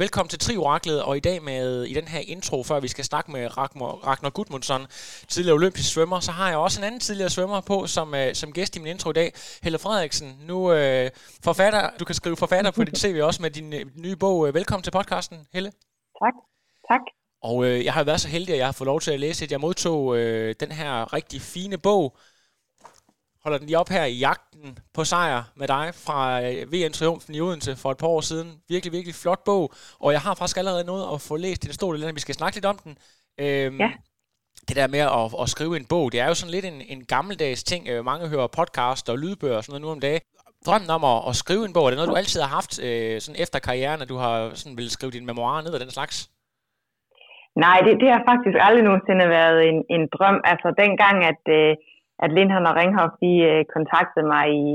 Velkommen til Trioraklet, og i dag med i den her intro, før vi skal snakke med Ragnar, Ragnar Gudmundsson, tidligere olympisk svømmer, så har jeg også en anden tidligere svømmer på som, uh, som gæst i min intro i dag, Helle Frederiksen. Nu uh, forfatter, du kan skrive forfatter på dit CV også med din uh, nye bog. Uh, velkommen til podcasten, Helle. Tak. Tak. Og uh, jeg har været så heldig, at jeg har fået lov til at læse, at jeg modtog uh, den her rigtig fine bog, holder den lige op her i jagten på sejr med dig fra øh, VM Triumfen i Odense for et par år siden. Virkelig, virkelig flot bog, og jeg har faktisk allerede noget at få læst i det store del, vi skal snakke lidt om den. Øhm, ja. Det der med at, at skrive en bog, det er jo sådan lidt en, en gammeldags ting. Øh, mange hører podcast og lydbøger og sådan noget nu om dagen. Drømmen om at, at skrive en bog, er det noget, du altid har haft øh, sådan efter karrieren, at du har sådan ville skrive dine memoirer ned og den slags? Nej, det, det har faktisk aldrig nogensinde været en, en drøm. Altså dengang, at... Øh, at Lindholm og Ringhoff de øh, kontaktede mig i,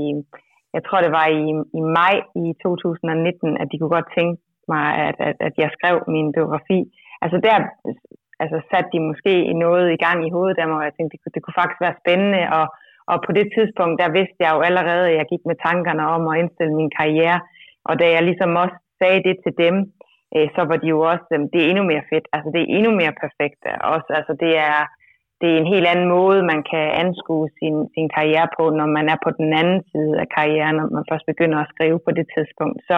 jeg tror det var i, i maj i 2019, at de kunne godt tænke mig, at, at, at jeg skrev min biografi. Altså der altså, satte de måske noget i gang i hovedet der, og jeg tænkte, det kunne, det kunne faktisk være spændende, og, og på det tidspunkt, der vidste jeg jo allerede, at jeg gik med tankerne om at indstille min karriere, og da jeg ligesom også sagde det til dem, øh, så var de jo også, øh, det er endnu mere fedt, altså det er endnu mere perfekt, også, altså det er, det er en helt anden måde, man kan anskue sin, sin karriere på, når man er på den anden side af karrieren, når man først begynder at skrive på det tidspunkt. Så,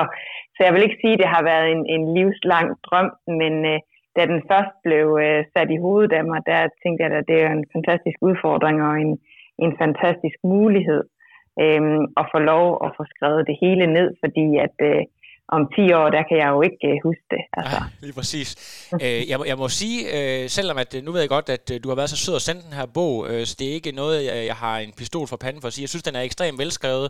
så jeg vil ikke sige, at det har været en, en livslang drøm, men øh, da den først blev øh, sat i hovedet af mig, der tænkte jeg, at det er en fantastisk udfordring og en, en fantastisk mulighed øh, at få lov at få skrevet det hele ned, fordi at øh, om 10 år, der kan jeg jo ikke uh, huske det. Altså. Ja, lige præcis. uh, jeg, jeg må sige, uh, selvom at nu ved jeg godt, at du har været så sød at sende den her bog, så det er ikke noget, jeg, jeg har en pistol for panden for at sige. Jeg synes, den er ekstremt velskrevet,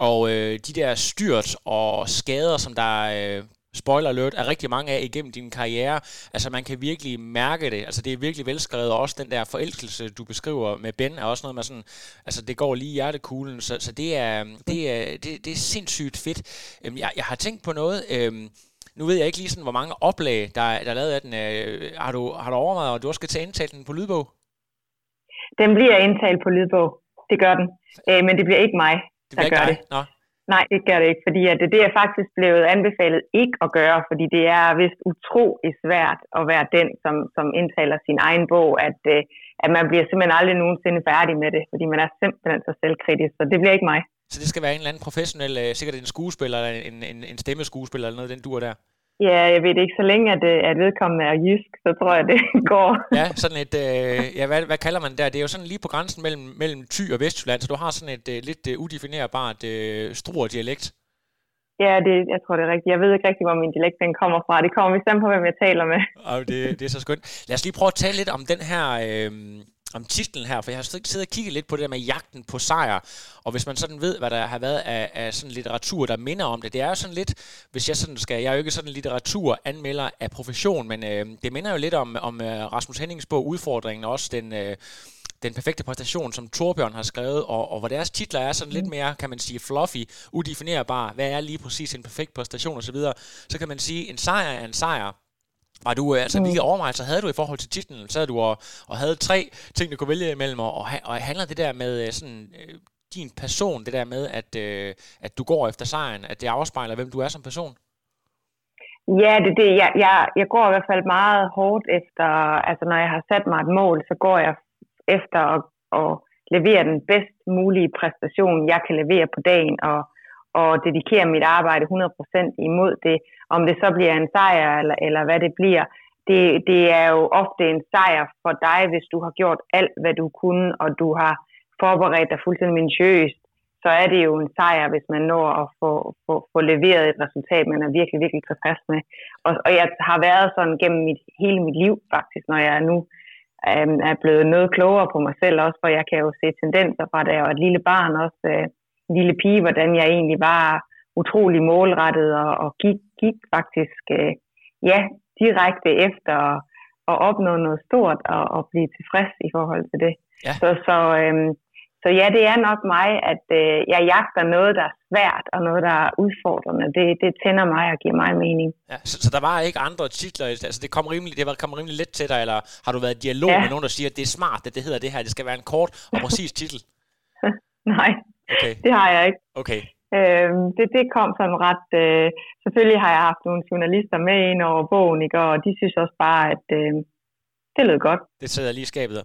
og uh, de der styrt og skader, som der uh, spoiler alert, er rigtig mange af igennem din karriere. Altså man kan virkelig mærke det. Altså det er virkelig velskrevet, og også den der forelskelse, du beskriver med Ben, er også noget med sådan, altså det går lige i hjertekuglen, så, så det, er, det, er, det, det er sindssygt fedt. Øhm, jeg, jeg har tænkt på noget, øhm, nu ved jeg ikke lige sådan, hvor mange oplag, der, der er lavet af den. Øh, har, du, har du overvejet, at du også skal tage indtale den på lydbog? Den bliver indtalt på lydbog. Det gør den. Øh, men det bliver ikke mig, det der gør dig. det. Nå. Nej, det gør det ikke, fordi at det, det er faktisk blevet anbefalet ikke at gøre, fordi det er vist utrolig svært at være den, som, som indtaler sin egen bog, at, øh, at man bliver simpelthen aldrig nogensinde færdig med det, fordi man er simpelthen så selvkritisk, så det bliver ikke mig. Så det skal være en eller anden professionel, øh, sikkert en skuespiller, eller en, en, en stemmeskuespiller, eller noget den dur der? Ja, jeg ved ikke. Så længe at, øh, at vedkommende er jysk, så tror jeg, det går. Ja, sådan et, øh, ja, hvad, hvad kalder man der? Det er jo sådan lige på grænsen mellem, mellem Thy og Vestjylland, så du har sådan et øh, lidt øh, udefinerbart øh, struer dialekt. Ja, det, jeg tror, det er rigtigt. Jeg ved ikke rigtig, hvor min dialekt den kommer fra. Det kommer vist på, hvem jeg taler med. Og det, det er så skønt. Lad os lige prøve at tale lidt om den her... Øh, om titlen her, for jeg har siddet og kigget lidt på det der med jagten på sejr, og hvis man sådan ved, hvad der har været af, af sådan litteratur, der minder om det, det er jo sådan lidt, hvis jeg sådan skal, jeg er jo ikke sådan litteraturanmelder af profession, men øh, det minder jo lidt om, om øh, Rasmus Hennings bog Udfordringen, og også den, øh, den perfekte præstation, som Torbjørn har skrevet, og, og hvor deres titler er sådan lidt mere, kan man sige, fluffy, udefinerbar, hvad er lige præcis en perfekt præstation osv., så, så kan man sige, en sejr er en sejr, var du, altså, mm. hvilke overvejelser havde du i forhold til titlen? Så havde du og, og havde tre ting, du kunne vælge imellem, og, og handler det der med øh, sådan, øh, din person, det der med, at, øh, at du går efter sejren, at det afspejler, hvem du er som person? Ja, det det. Jeg, jeg, jeg går i hvert fald meget hårdt efter, altså når jeg har sat mig et mål, så går jeg efter at, at levere den bedst mulige præstation, jeg kan levere på dagen, og, og dedikere mit arbejde 100% imod det. Om det så bliver en sejr, eller, eller hvad det bliver, det, det er jo ofte en sejr for dig, hvis du har gjort alt, hvad du kunne, og du har forberedt dig fuldstændig minutiøst, så er det jo en sejr, hvis man når at få, få, få leveret et resultat, man er virkelig, virkelig tilfreds med. Og, og jeg har været sådan gennem mit, hele mit liv faktisk, når jeg nu øh, er blevet noget klogere på mig selv også, for jeg kan jo se tendenser fra, da jeg var et lille barn også, øh, lille pige, hvordan jeg egentlig var utrolig målrettet og, og gik, gik faktisk, øh, ja, direkte efter at, at opnå noget stort og, og blive tilfreds i forhold til det. Ja. Så, så, øhm, så ja, det er nok mig, at øh, jeg jagter noget, der er svært og noget, der er udfordrende. Det, det tænder mig og giver mig mening. Ja, så, så der var ikke andre titler, altså det kom rimelig, det var, kom rimelig let til dig, eller har du været i dialog ja. med nogen, der siger, at det er smart, at det hedder det her, det skal være en kort og præcis titel? Nej, Okay, det har jeg ikke. okay. Øhm, det, det kom sådan ret... Øh, selvfølgelig har jeg haft nogle journalister med ind over bogen, ikke? og de synes også bare, at øh, det lød godt. Det sidder lige i skabet.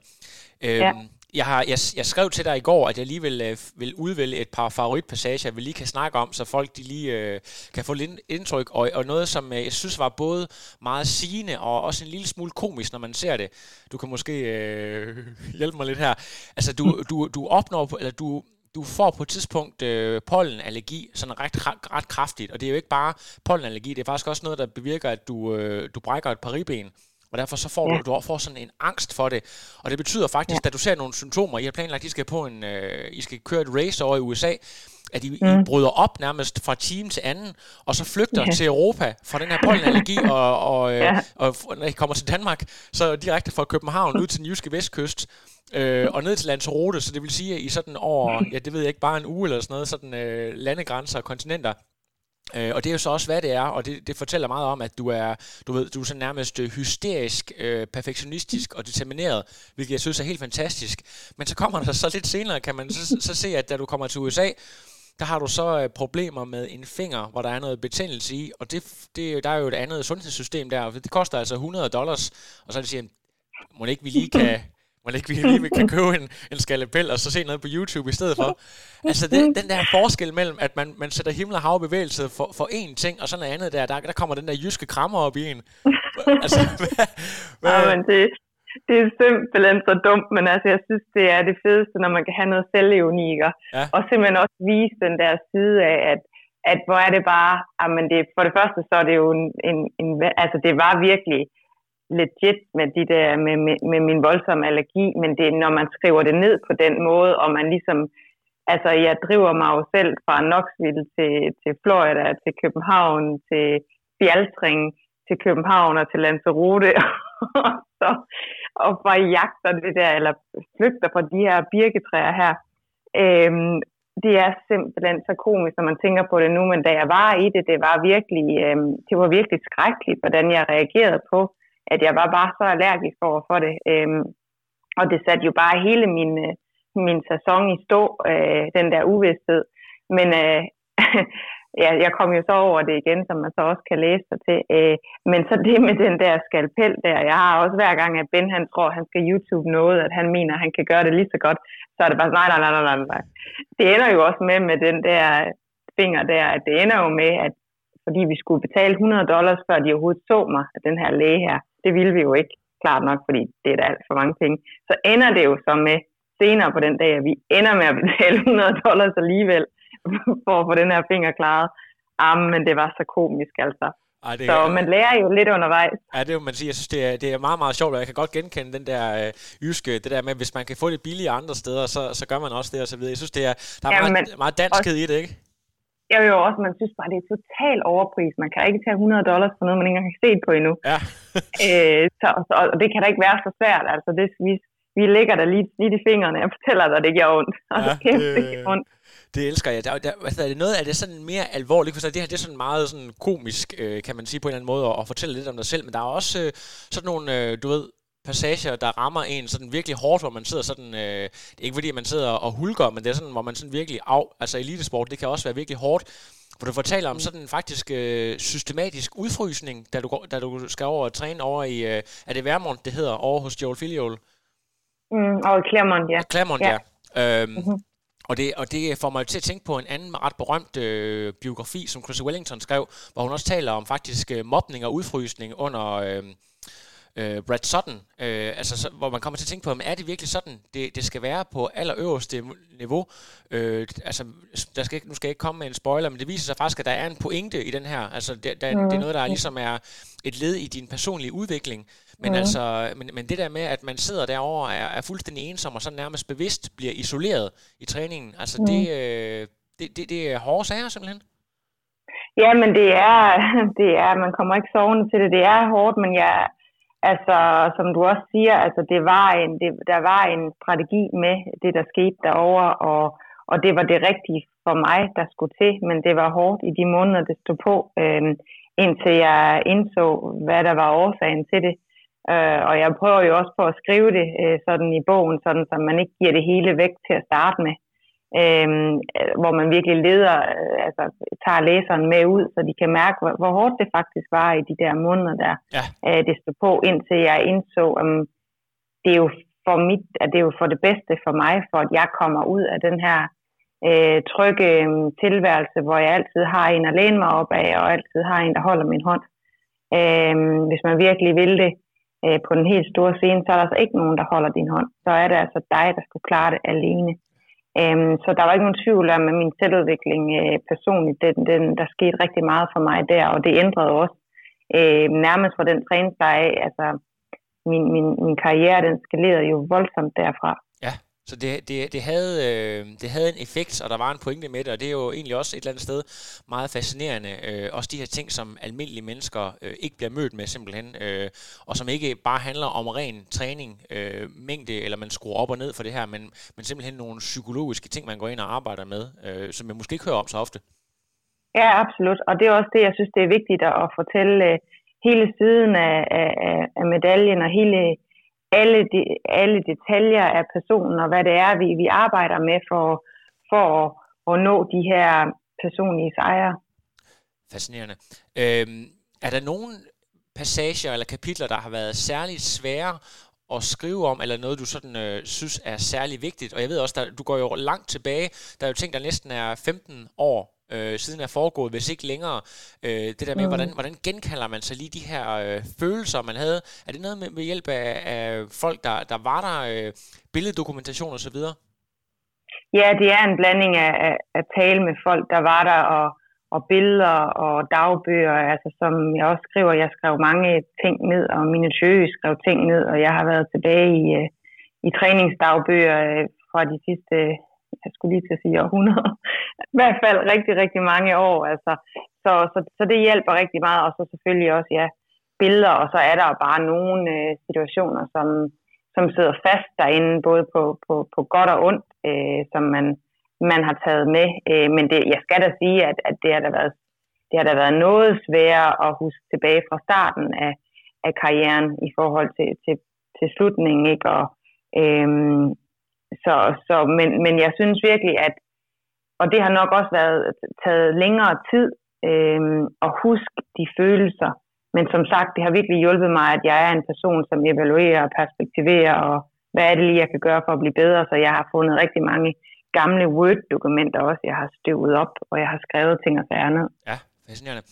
Øhm, Ja. jeg, har, jeg, jeg skrev til dig i går, at jeg lige vil, øh, vil udvælge et par favoritpassager, vi lige kan snakke om, så folk de lige øh, kan få lidt indtryk. Og, og noget, som øh, jeg synes var både meget sigende og også en lille smule komisk, når man ser det. Du kan måske øh, hjælpe mig lidt her. Altså, du, du, du opnår, eller du, du får på et tidspunkt øh, pollenallergi, sådan ret, ret, kraftigt. Og det er jo ikke bare pollenallergi, det er faktisk også noget, der bevirker, at du, øh, du brækker et par ribben. Og derfor så får Ja. du, du får sådan en angst for det. Og det betyder faktisk, ja. at du ser nogle symptomer, I har planlagt, at I skal, på en, øh, I skal køre et race over i USA, at I, mm. I bryder op nærmest fra time til anden, og så flygter Ja. til Europa fra den her pollenallergi, og, og, øh, Ja. og f- når I kommer til Danmark, så direkte fra København ud til den jyske vestkyst, øh, og ned til Lanzarote, så det vil sige, at I sådan over, ja det ved jeg ikke, bare en uge eller sådan noget, sådan øh, landegrænser og kontinenter, Øh, og det er jo så også, hvad det er, og det, det fortæller meget om, at du er, du ved, du er sådan nærmest øh, hysterisk, øh, perfektionistisk og determineret, hvilket jeg synes er helt fantastisk. Men så kommer der så lidt senere, kan man så, så se, at da du kommer til USA, der har du så øh, problemer med en finger, hvor der er noget betændelse i, og det, det, der er jo et andet sundhedssystem der, og det koster altså 100 dollars, og så det siger, må ikke vi lige kan, må ikke vi lige kan købe en, en skalpel og så se noget på YouTube i stedet for. Altså det, den der forskel mellem, at man, man sætter himmel og hav bevægelse for, for én ting, og så noget andet der, der, der kommer den der jyske krammer op i en. Altså, hvad, hvad, Ja, men det, det er simpelthen så dumt, men altså, jeg synes, det er det fedeste, når man kan have noget selvironi, ikke? Ja. Og simpelthen også vise den der side af, at, at hvor er det bare, men det, for det første, så er det jo en, en, en altså det var virkelig legit med de der, med, med, med min voldsomme allergi, men det når man skriver det ned på den måde, og man ligesom, altså jeg driver mig jo selv fra Knoxville til, til Florida, til København, til Fjaltring, til København og til Lanzarote, og så og bare jagter det der, eller flygter fra de her birketræer her. Øhm, det er simpelthen så komisk, når man tænker på det nu, men da jeg var i det, det var virkelig, øhm, det var virkelig skrækkeligt, hvordan jeg reagerede på, at jeg var bare så allergisk over for det. Øhm, og det satte jo bare hele min, øh, min sæson i stå, øh, den der uvidsthed. Men øh, ja, jeg kom jo så over det igen, som man så også kan læse sig til. Øh, men så det med den der skalpel der, jeg har også hver gang, at Ben han tror, han skal YouTube noget, at han mener, at han kan gøre det lige så godt, så er det bare, nej, nej, nej, nej, nej. Det ender jo også med, med den der finger der, at det ender jo med, at fordi vi skulle betale 100 dollars, før de overhovedet så mig, at den her læge her, det ville vi jo ikke, klart nok, fordi det er da alt for mange penge. Så ender det jo så med, senere på den dag, at vi ender med at betale 100 dollars alligevel, for at få den her finger klaret. Ah, men det var så komisk, altså. ej, det, Så man lærer jo lidt undervejs. Ja, det må man sige. Jeg synes, det er, det er meget, meget sjovt, og jeg kan godt genkende den der øh, jyske, det der med, hvis man kan få det billigere andre steder, så, så gør man også det og så videre. Jeg synes, det er, der er Ja, meget, meget danskhed i det, ikke? Jeg jo også, man synes bare, det er total overpris. Man kan ikke tage 100 dollars for noget, man ikke engang har set på endnu. Ja. øh, så, så, og det kan da ikke være så svært. Altså, det, vi, vi lægger der lige, lige i fingrene og fortæller dig, det gør ondt. Og Ja, kæft, det- det gør ondt. Det elsker jeg. Der, der, altså, er det noget af det sådan mere alvorligt? For det her det er sådan meget sådan komisk, øh, kan man sige på en eller anden måde, at, at fortælle lidt om dig selv. Men der er også øh, sådan nogle, øh, du ved, passager, der rammer en sådan virkelig hårdt, hvor man sidder sådan, øh, det er ikke fordi, man sidder og hulker, men det er sådan, hvor man sådan virkelig af, altså elitesport, det kan også være virkelig hårdt, hvor du fortæller om sådan en faktisk øh, systematisk udfrysning, da du, går, da du skal over og træne over i, øh, er det Værmont, det hedder, over hos Joel Filiol? Mm, og i Claremont, ja. Claremont, ja. Ja. Øhm, Mhm og, det, og det får mig til at tænke på en anden ret berømt øh, biografi, som Chris Wellington skrev, hvor hun også taler om faktisk øh, mobning og udfrysning under øh, øh, Brad Sutton. Øh, altså, så, hvor man kommer til at tænke på, men er det virkelig sådan, det, det skal være på allerøverste niveau? Øh, altså, der skal ikke, nu skal jeg ikke komme med en spoiler, men det viser sig faktisk, at der er en pointe i den her. Altså, det, der, det er noget, der ligesom er et led i din personlige udvikling. Men, Mhm. altså, men, men det der med, at man sidder derovre og er, er fuldstændig ensom og så nærmest bevidst bliver isoleret i træningen, altså det, øh, det, det, det er hårde sager simpelthen. Ja, men det er, det er, man kommer ikke sovende til det. Det er hårdt, men jeg, altså, som du også siger, altså, det var en, det, der var en strategi med det, der skete derovre, og, og det var det rigtige for mig, der skulle til, men det var hårdt i de måneder, det stod på, øh, indtil jeg indså, hvad der var årsagen til det. Øh, og jeg prøver jo også på at skrive det øh, sådan i bogen, sådan, så man ikke giver det hele væk til at starte med øh, hvor man virkelig leder, øh, altså tager læseren med ud, så de kan mærke, hvor, hvor hårdt det faktisk var i de der måneder der, ja. øh, det stod på, indtil jeg indså, at um, det er jo for mit, at det er jo for det bedste for mig, for at jeg kommer ud af den her øh, trygge øh, tilværelse, hvor jeg altid har en at læne mig op af, og altid har en, der holder min hånd. Øh, hvis man virkelig vil det øh, på den helt store scene, så er der altså ikke nogen, der holder din hånd. Så er det altså dig, der skal klare det alene. Øhm, så der var ikke nogen tvivl om, at min selvudvikling øh, personligt, den, den, der skete rigtig meget for mig der, og det ændrede også øh, nærmest fra den træningsleje. Altså, min, min, min karriere, den skalerede jo voldsomt derfra. Så det, det, det, havde, øh, det havde en effekt, og der var en pointe med det, og det er jo egentlig også et eller andet sted meget fascinerende. Øh, også de her ting, som almindelige mennesker øh, ikke bliver mødt med simpelthen, øh, og som ikke bare handler om ren træning, øh, mængde, eller man skruer op og ned for det her, men, men simpelthen nogle psykologiske ting, man går ind og arbejder med, øh, som man måske ikke hører om så ofte. Ja, absolut. Og det er også det, jeg synes, det er vigtigt at fortælle øh, hele siden af, af, af medaljen og hele alle, de, alle detaljer af personen og hvad det er, vi, vi arbejder med for, for at, at nå de her personlige sejre. Fascinerende. Øhm, er der nogen passager eller kapitler, der har været særligt svære at skrive om, eller noget, du sådan øh, synes er særlig vigtigt? Og jeg ved også, der, du går jo langt tilbage. Der er jo ting, der næsten er 15 år øh, siden er foregået, hvis ikke længere. Øh, det der med, mm. hvordan, hvordan genkalder man så lige de her øh, følelser, man havde? Er det noget med, med hjælp af, af folk, der, der var der, øh, billeddokumentation osv.? Ja, det er en blanding af, af, af tale med folk, der var der, og, og billeder og dagbøger, altså som jeg også skriver, jeg skrev mange ting ned, og minutiøst skrev ting ned, og jeg har været tilbage i, øh, i træningsdagbøger øh, fra de sidste jeg skulle lige til at sige århundrede, i hvert fald rigtig, rigtig mange år. Altså. Så, så, så det hjælper rigtig meget, og så selvfølgelig også, ja, billeder, og så er der bare nogle øh, situationer, som, som sidder fast derinde, både på, på, på godt og ondt, øh, som man, man har taget med. Øh, men det, jeg skal da sige, at, at det har da været det har da været noget sværere at huske tilbage fra starten af, af karrieren i forhold til, til, til slutningen, ikke? Og, øhm, så, så, men, men jeg synes virkelig, at, og det har nok også været taget længere tid øh, at huske de følelser, men som sagt, det har virkelig hjulpet mig, at jeg er en person, som evaluerer og perspektiverer, og hvad er det lige, jeg kan gøre for at blive bedre, så jeg har fundet rigtig mange gamle Word-dokumenter også, jeg har støvet op, og jeg har skrevet ting og sager ned. Ja, Fascinerende.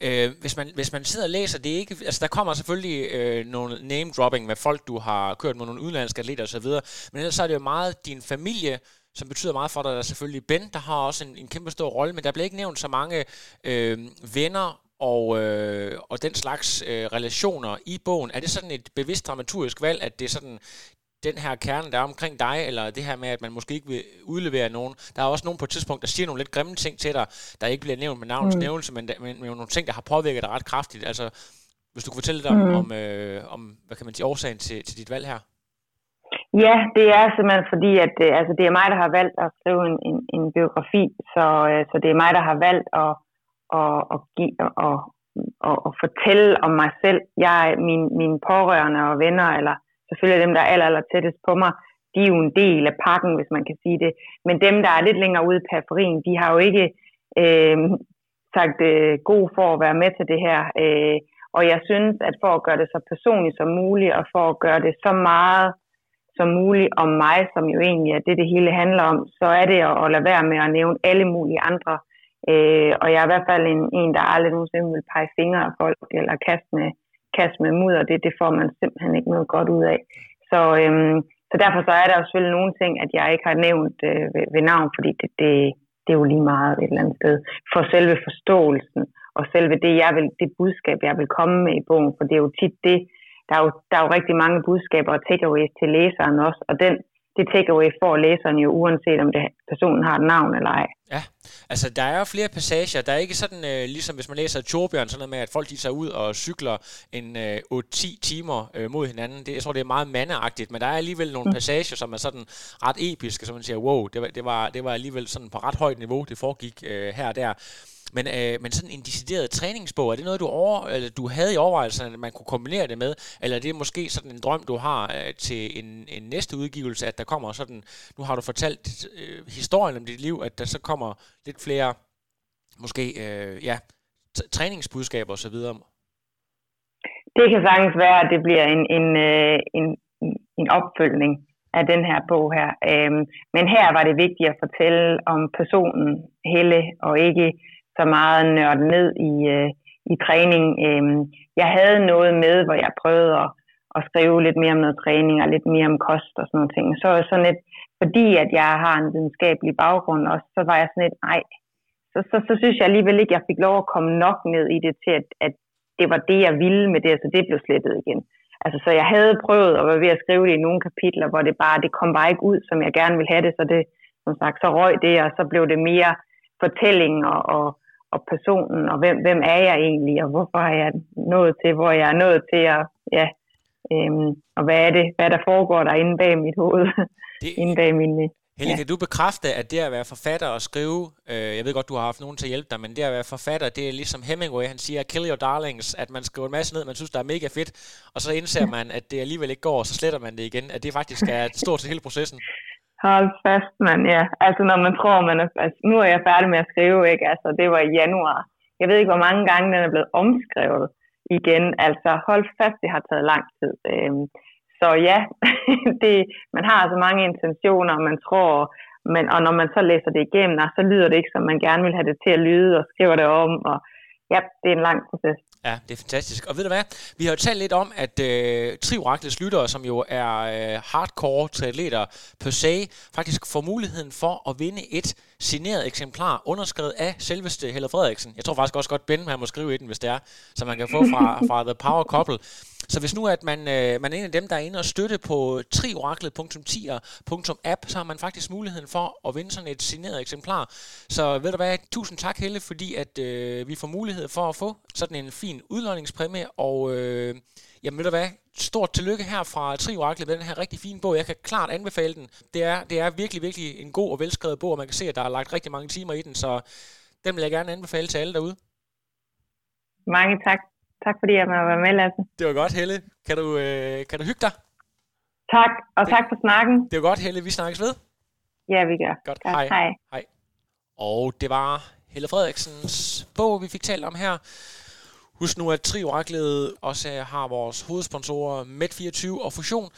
Øh, hvis, man, hvis man sidder og læser, det er ikke, altså der kommer selvfølgelig øh, nogle name-dropping med folk, du har kørt med nogle udenlandske atleter osv., men ellers så er det jo meget din familie, som betyder meget for dig. Der er selvfølgelig Ben, der har også en, en kæmpe stor rolle, men der bliver ikke nævnt så mange øh, venner og, øh, og den slags øh, relationer i bogen. Er det sådan et bevidst dramaturgisk valg, at det er sådan den her kerne, der er omkring dig, eller det her med, at man måske ikke vil udlevere nogen. Der er også nogen på et tidspunkt, der siger nogle lidt grimme ting til dig, der ikke bliver nævnt med navns mm. nævnelse, men, men, men nogle ting, der har påvirket dig ret kraftigt. Altså, hvis du kunne fortælle lidt om, mm. om, øh, om hvad kan man sige, årsagen til, til dit valg her? Ja, det er simpelthen fordi, at øh, altså, det er mig, der har valgt at skrive en, en, en biografi, så, øh, så det er mig, der har valgt at, at, at, give, at, at, at fortælle om mig selv. Jeg, min, mine pårørende og venner, eller selvfølgelig dem, der er aller, aller tættest på mig, de er jo en del af pakken, hvis man kan sige det. Men dem, der er lidt længere ude i periferien, de har jo ikke øh, sagt øh, god for at være med til det her. Øh, og jeg synes, at for at gøre det så personligt som muligt, og for at gøre det så meget som muligt om mig, som jo egentlig er det, det hele handler om, så er det at, at lade være med at nævne alle mulige andre. Øh, og jeg er i hvert fald en, en der aldrig nogensinde vil pege fingre af folk, eller kaste med, kaste med mudder, det, det får man simpelthen ikke noget godt ud af. Så, øhm, så derfor så er der jo selvfølgelig nogle ting, at jeg ikke har nævnt øh, ved, ved navn, fordi det, det, det er jo lige meget et eller andet sted. For selve forståelsen, og selve det, jeg vil, det budskab, jeg vil komme med i bogen, for det er jo tit det, der er jo, der er jo rigtig mange budskaber og takeaways til læseren også, og den, det takeaway får læseren jo, uanset om det, personen har et navn eller ej. Ja, Altså, der er flere passager. Der er ikke sådan, øh, ligesom hvis man læser Torbjørn, sådan noget med, at folk de tager ud og cykler en øh, 8-10 timer øh, mod hinanden. Det, jeg tror, det er meget mandeagtigt, men der er alligevel nogle mm. passager, som er sådan ret episke, som man siger, wow, det var, det var, det var alligevel sådan på ret højt niveau, det foregik øh, her og der. Men, øh, men sådan en decideret træningsbog, er det noget, du, over, eller du havde i overvejelsen, at man kunne kombinere det med? Eller er det måske sådan en drøm, du har øh, til en, en næste udgivelse, at der kommer sådan, nu har du fortalt øh, historien om dit liv, at der så kommer lidt flere, måske, øh, ja, træningsbudskaber osv.? Det kan sagtens være, at det bliver en, en, øh, en, en opfølgning af den her bog her. Øhm, men her var det vigtigt at fortælle om personen Helle, og ikke så meget nørdet ned i, øh, i træning. Øhm, jeg havde noget med, hvor jeg prøvede at, at skrive lidt mere om noget træning og lidt mere om kost og sådan noget ting. Så sådan lidt, fordi at jeg har en videnskabelig baggrund også, så var jeg sådan lidt, nej, så, så, så synes jeg alligevel ikke, at jeg fik lov at komme nok ned i det til, at, at det var det, jeg ville med det, så det blev slettet igen. Altså, så jeg havde prøvet at være ved at skrive det i nogle kapitler, hvor det bare, det kom bare ikke ud, som jeg gerne ville have det, så det, som sagt, så røg det, og så blev det mere fortælling og, og, og personen, og hvem, hvem er jeg egentlig, og hvorfor er jeg nået til, hvor jeg er nået til, og ja, øhm, og hvad er det, hvad der foregår der inde bag mit hoved, det, inde bag min... Helle, ja. kan du bekræfte, at det at være forfatter og skrive, øh, jeg ved godt, du har haft nogen til at hjælpe dig, men det at være forfatter, det er ligesom Hemingway, han siger, kill your darlings, at man skriver en masse ned, man synes, der er mega fedt, og så indser man, at det alligevel ikke går, og så sletter man det igen, at det faktisk er stort til hele processen. Hold fast, men ja. Altså, når man tror, man er... Altså, nu er jeg færdig med at skrive, ikke? Altså, det var i januar. Jeg ved ikke, hvor mange gange den er blevet omskrevet igen. Altså, hold fast, det har taget lang tid. Øhm, så ja, det, man har altså mange intentioner, og man tror, men, og når man så læser det igennem, så lyder det ikke, som man gerne vil have det til at lyde, og skriver det om, og ja, det er en lang proces. Ja, det er fantastisk. Og ved du hvad? Vi har jo talt lidt om, at øh, Trioraklets lyttere, som jo er øh, hardcore triatleter per se, faktisk får muligheden for at vinde et signeret eksemplar, underskrevet af selveste Helle Frederiksen. Jeg tror faktisk også godt, Ben han må skrive i den, hvis det er, så man kan få fra, fra The Power Couple. Så hvis nu at man, øh, man er en af dem, der er inde og støtte på trioraklet.tier.app, så har man faktisk muligheden for at vinde sådan et signeret eksemplar. Så ved du hvad, tusind tak Helle, fordi at øh, vi får mulighed for at få sådan en fin udlåningspræmie, og øh, jamen ved du hvad, stort tillykke her fra Trioraklet med den her rigtig fine bog. Jeg kan klart anbefale den. Det er, det er virkelig, virkelig en god og velskrevet bog, og man kan se, at der er lagt rigtig mange timer i den, så den vil jeg gerne anbefale til alle derude. Mange tak. Tak fordi jeg måtte være med, Lasse. Det var godt, Helle. Kan du, øh, kan du hygge dig? Tak, og det, tak for snakken. Det var godt, Helle. Vi snakkes ved. Ja, vi gør. Godt. godt. Hej. Hej. Hej. Og det var Helle Frederiksens bog, vi fik talt om her. Husk nu, at Trioraklet også har vores hovedsponsorer Med24 og Fusion.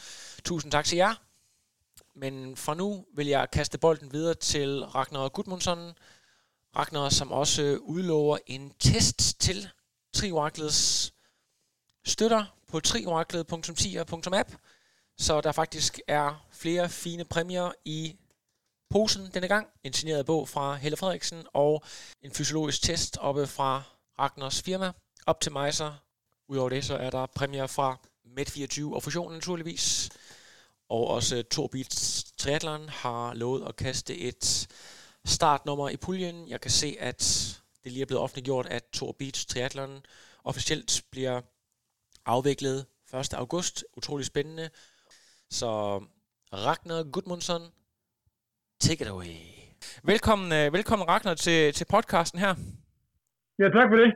Tusind tak til jer. Men for nu vil jeg kaste bolden videre til Ragnar Gudmundsson. Ragnar, som også udlover en test til Trioraklets støtter på trioraklet.10.app, så der faktisk er flere fine præmier i posen denne gang. En signeret bog fra Helle Frederiksen og en fysiologisk test oppe fra Ragnars firma. Optimizer. Udover det, så er der præmier fra Med24 og Fusion naturligvis. Og også Torbits Triathlon har lovet at kaste et startnummer i puljen. Jeg kan se, at det lige er blevet offentliggjort, at Tour Beach Triathlon officielt bliver afviklet 1. august. Utrolig spændende. Så Ragnar Gudmundsson, take it away. Velkommen, uh, velkommen Ragnar til, til podcasten her. Ja, tak for det.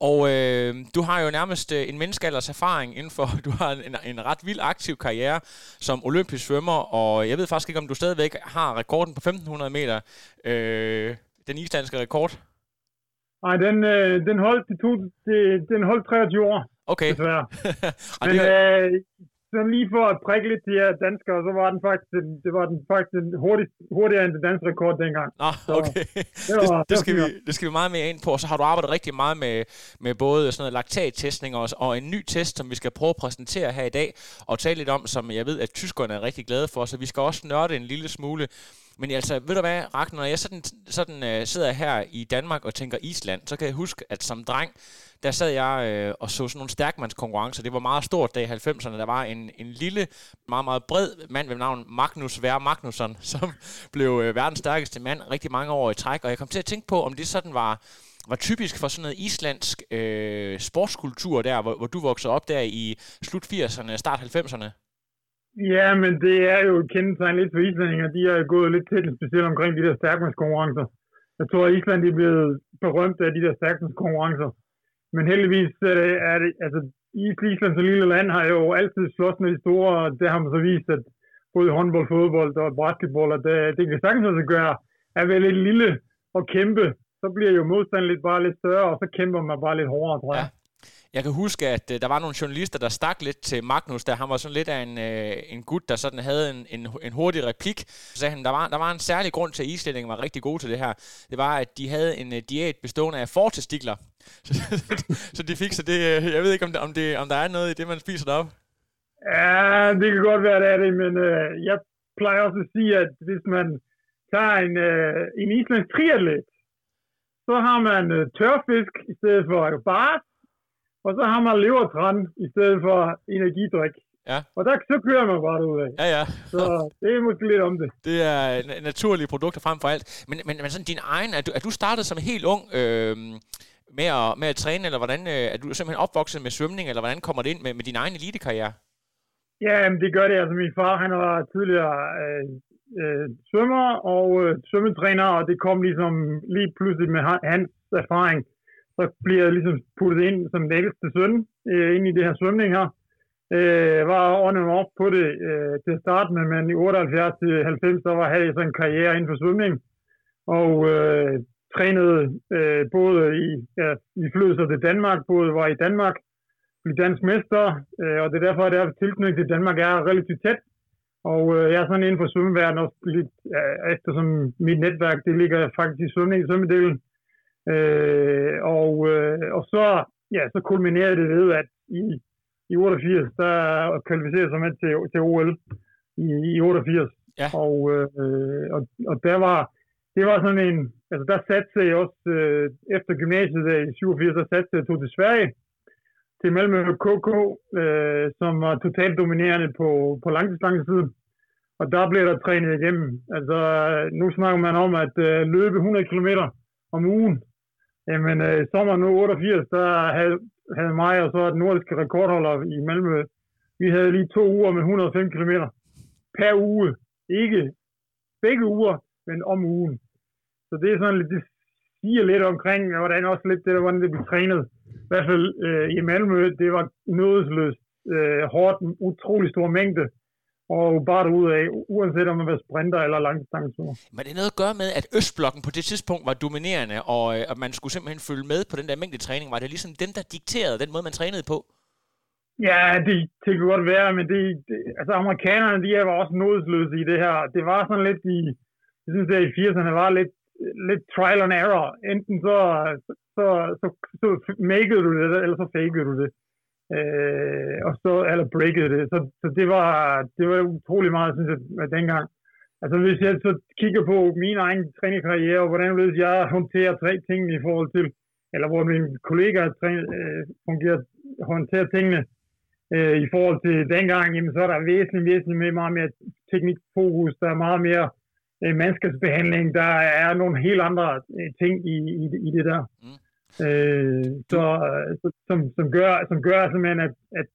Og øh, du har jo nærmest øh, en menneskealders erfaring inden for, du har en, en ret vild aktiv karriere som olympisk svømmer, og jeg ved faktisk ikke, om du stadigvæk har rekorden på 1500 meter, øh, den islandske rekord. Nej, den, øh, den, holdt, de to, de, den holdt 23 år. Okay. Men øh, så lige for at prikke lidt til jer danskere, så var den faktisk, det var den faktisk den hurtigt, hurtigere end den danske rekord dengang. Nå, okay. Så, det, var, det, det, skal vi, det skal vi meget mere ind på. Så har du arbejdet rigtig meget med, med både sådan noget laktattestning og, og en ny test, som vi skal prøve at præsentere her i dag, og tale lidt om, som jeg ved, at tyskerne er rigtig glade for, så vi skal også nørde en lille smule men altså, ved du hvad, Ragnar, når jeg sådan, sådan uh, sidder her i Danmark og tænker Island, så kan jeg huske, at som dreng, der sad jeg øh, og så sådan nogle stærkmandskonkurrencer. Det var meget stort, da i 90'erne. Der var en, en lille, meget, meget bred mand ved navn Magnus Vær Magnusson, som blev øh, verdens stærkeste mand rigtig mange år i træk. Og jeg kom til at tænke på, om det sådan var, var typisk for sådan noget islandsk øh, sportskultur der, hvor, hvor du voksede op der i slut 80'erne, start 90'erne. Ja, men det er jo kendetegn lidt for islændinge. De er gået lidt til specielt omkring de der stærkmandskonkurrencer. Jeg tror, at Island er blevet berømt af de der stærkmandskonkurrencer. Men heldigvis øh, er det, altså Island som lille land har jo altid slås med de store, og det har man så vist, at både håndbold, fodbold og basketball, og det, øh, det kan sagtens også gøre, er være lidt lille og kæmpe, så bliver jo modstanden lidt bare lidt større, og så kæmper man bare lidt hårdere, tror jeg. Ja. Jeg kan huske, at øh, der var nogle journalister, der stak lidt til Magnus, der han var sådan lidt af en, øh, en gut, der sådan havde en, en, en hurtig replik. Så sagde han, der var, der var en særlig grund til, at islændingen var rigtig gode til det her. Det var, at de havde en øh, diæt bestående af fortestikler. så de fik så det, øh, jeg ved ikke, om, det, om, det, om der er noget i det, man spiser deroppe. Ja, det kan godt være, det er det, men øh, jeg plejer også at sige, at hvis man tager en, øh, en islandsk triatlet, så har man øh, tørfisk i stedet for bare og så har man levertran i stedet for energidrik. Ja. Og der, så kører man bare ud af. Ja, ja. Så det er måske lidt om det. Det er naturlige produkter frem for alt. Men, men, men sådan din egen, er du, er du startet som helt ung øh, med, at, med at træne, eller hvordan øh, er du simpelthen opvokset med svømning, eller hvordan kommer det ind med, med din egen elitekarriere? Ja, det gør det. Altså min far, han var tidligere øh, øh, svømmer og øh, svømmetræner, og det kom ligesom lige pludselig med hans erfaring så bliver jeg ligesom puttet ind som den ældste søn øh, ind i det her svømning her. Øh, var on and off på det øh, til at starte med, men i 78 til 90, så var, havde jeg sådan en karriere inden for svømning, og øh, trænede øh, både i, ja, i flydelser til Danmark, både var i Danmark, blev dansk mester, øh, og det er derfor, at der tilknytning til Danmark er relativt tæt. Og øh, jeg er sådan inden for svømmeverdenen også lidt, ja, eftersom mit netværk, det ligger faktisk i svømning i svømmedelen, Øh, og, øh, og så, ja, så kulminerede det ved, at i, i 88, der kvalificerede sig med til, til OL i, i 88. Ja. Og, øh, og, og der var, det var sådan en, altså der satte jeg også, øh, efter gymnasiet der i 87, der satte jeg tog til Sverige, til Malmö KK, øh, som var totalt dominerende på, på langdistance Og der blev der trænet igennem. Altså, nu snakker man om at øh, løbe 100 km om ugen. Jamen, øh, sommeren sommer nu 88, der havde, havde mig og så den nordiske rekordholder i Malmø, vi havde lige to uger med 105 km per uge. Ikke begge uger, men om ugen. Så det er sådan lidt, det siger lidt omkring, hvordan også lidt det, hvordan det blev trænet. I hvert fald øh, i Malmø, det var nådesløst øh, hårdt, utrolig stor mængde og bare ud af, uanset om man var sprinter eller langdistancer. Men det er noget at gøre med, at Østblokken på det tidspunkt var dominerende, og øh, at man skulle simpelthen følge med på den der mængde træning. Var det ligesom dem, der dikterede den måde, man trænede på? Ja, det, det kan godt være, men det, det, altså amerikanerne, de var også nådesløse i det her. Det var sådan lidt i, jeg synes, at i 80'erne var lidt, lidt trial and error. Enten så, så, så, så, så makede du det, eller så fakede du det. Øh, og så, eller breakede det. Så, så det, var, det var utrolig meget, synes jeg, dengang. Altså hvis jeg så kigger på min egen trænerkarriere, og hvordan jeg håndterer tre ting i forhold til, eller hvor mine kollegaer træner, øh, fungerer, håndterer tingene øh, i forhold til dengang, jamen, så er der væsentligt, væsentligt mere, meget mere teknikfokus, der er meget mere øh, mandskabsbehandling, der er nogle helt andre øh, ting i, i, i det der. Mm. Øh, så, så, som, som, gør, som gør simpelthen, at, at,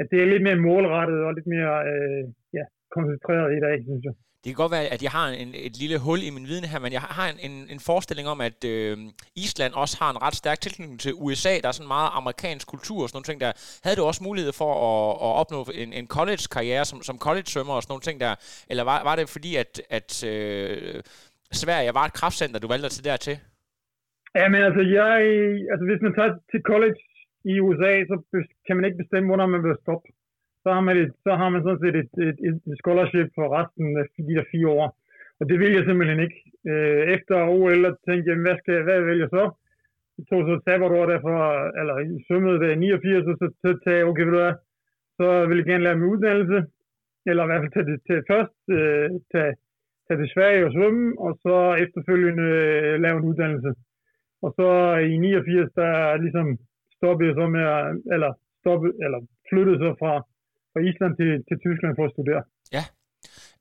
at det er lidt mere målrettet og lidt mere øh, ja, koncentreret i dag, synes jeg. Det kan godt være, at jeg har en, et lille hul i min viden her, men jeg har en, en, en forestilling om, at øh, Island også har en ret stærk tilknytning til USA. Der er sådan meget amerikansk kultur og sådan nogle ting der. Havde du også mulighed for at, at opnå en, en college-karriere som, som college-svømmer og sådan nogle ting der? Eller var, var det fordi, at, at øh, Sverige var et kraftcenter, du valgte at tage dertil? Ja, men altså, jeg, altså hvis man tager til college i USA, så kan man ikke bestemme, hvornår man vil stoppe. Så har man, et, så har man sådan set et, et, et scholarship for resten af de der fire år. Og det vil jeg simpelthen ikke. Øh, efter OL, der tænkte jeg, hvad, skal, jeg, hvad vælger så? Jeg tog så sabbatår derfor, eller svømmede i 89, og så, så sagde jeg, okay, ved du hvad, så vil jeg gerne lære min uddannelse, eller i hvert fald tage, det til først, øh, tage tage til Sverige og svømme, og så efterfølgende øh, lave en uddannelse. Og så i 89, der ligesom stoppede jeg så med eller stoppede, eller flyttede så fra, fra Island til, til Tyskland for at studere. Ja.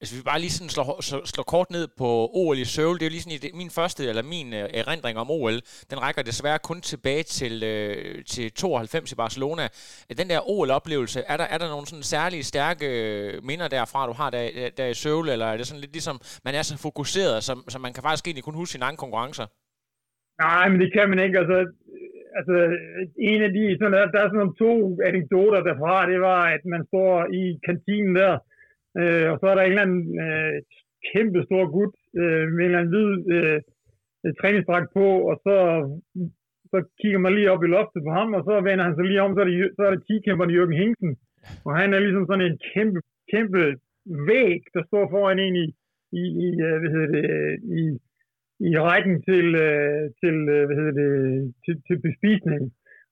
Altså, vi bare lige sådan slår, slår kort ned på OL i Seoul. Det er jo lige sådan min første, eller min øh, erindring om OL. Den rækker desværre kun tilbage til, øh, til 92 i Barcelona. Øh, den der OL-oplevelse, er der, er der nogle sådan særlige stærke minder derfra, du har der, der i Seoul, eller er det sådan lidt ligesom, man er så fokuseret, så, så man kan faktisk egentlig kun huske sine egne konkurrencer? Nej, men det kan man ikke. Altså, altså en af de, sådan, der, der er sådan to anekdoter derfra, det var, at man står i kantinen der, øh, og så er der en eller anden øh, kæmpe stor gut øh, med en eller anden hvid øh, træningsdragt på, og så, så kigger man lige op i loftet på ham, og så vender han sig lige om, så er det, så er det 10-kæmperen Jørgen Hinksen, og han er ligesom sådan en kæmpe, kæmpe væg, der står foran en i, i, i øh, hvad hedder det, øh, i, i rækken til, øh, til, øh, hvad hedder det, til, til bespisning.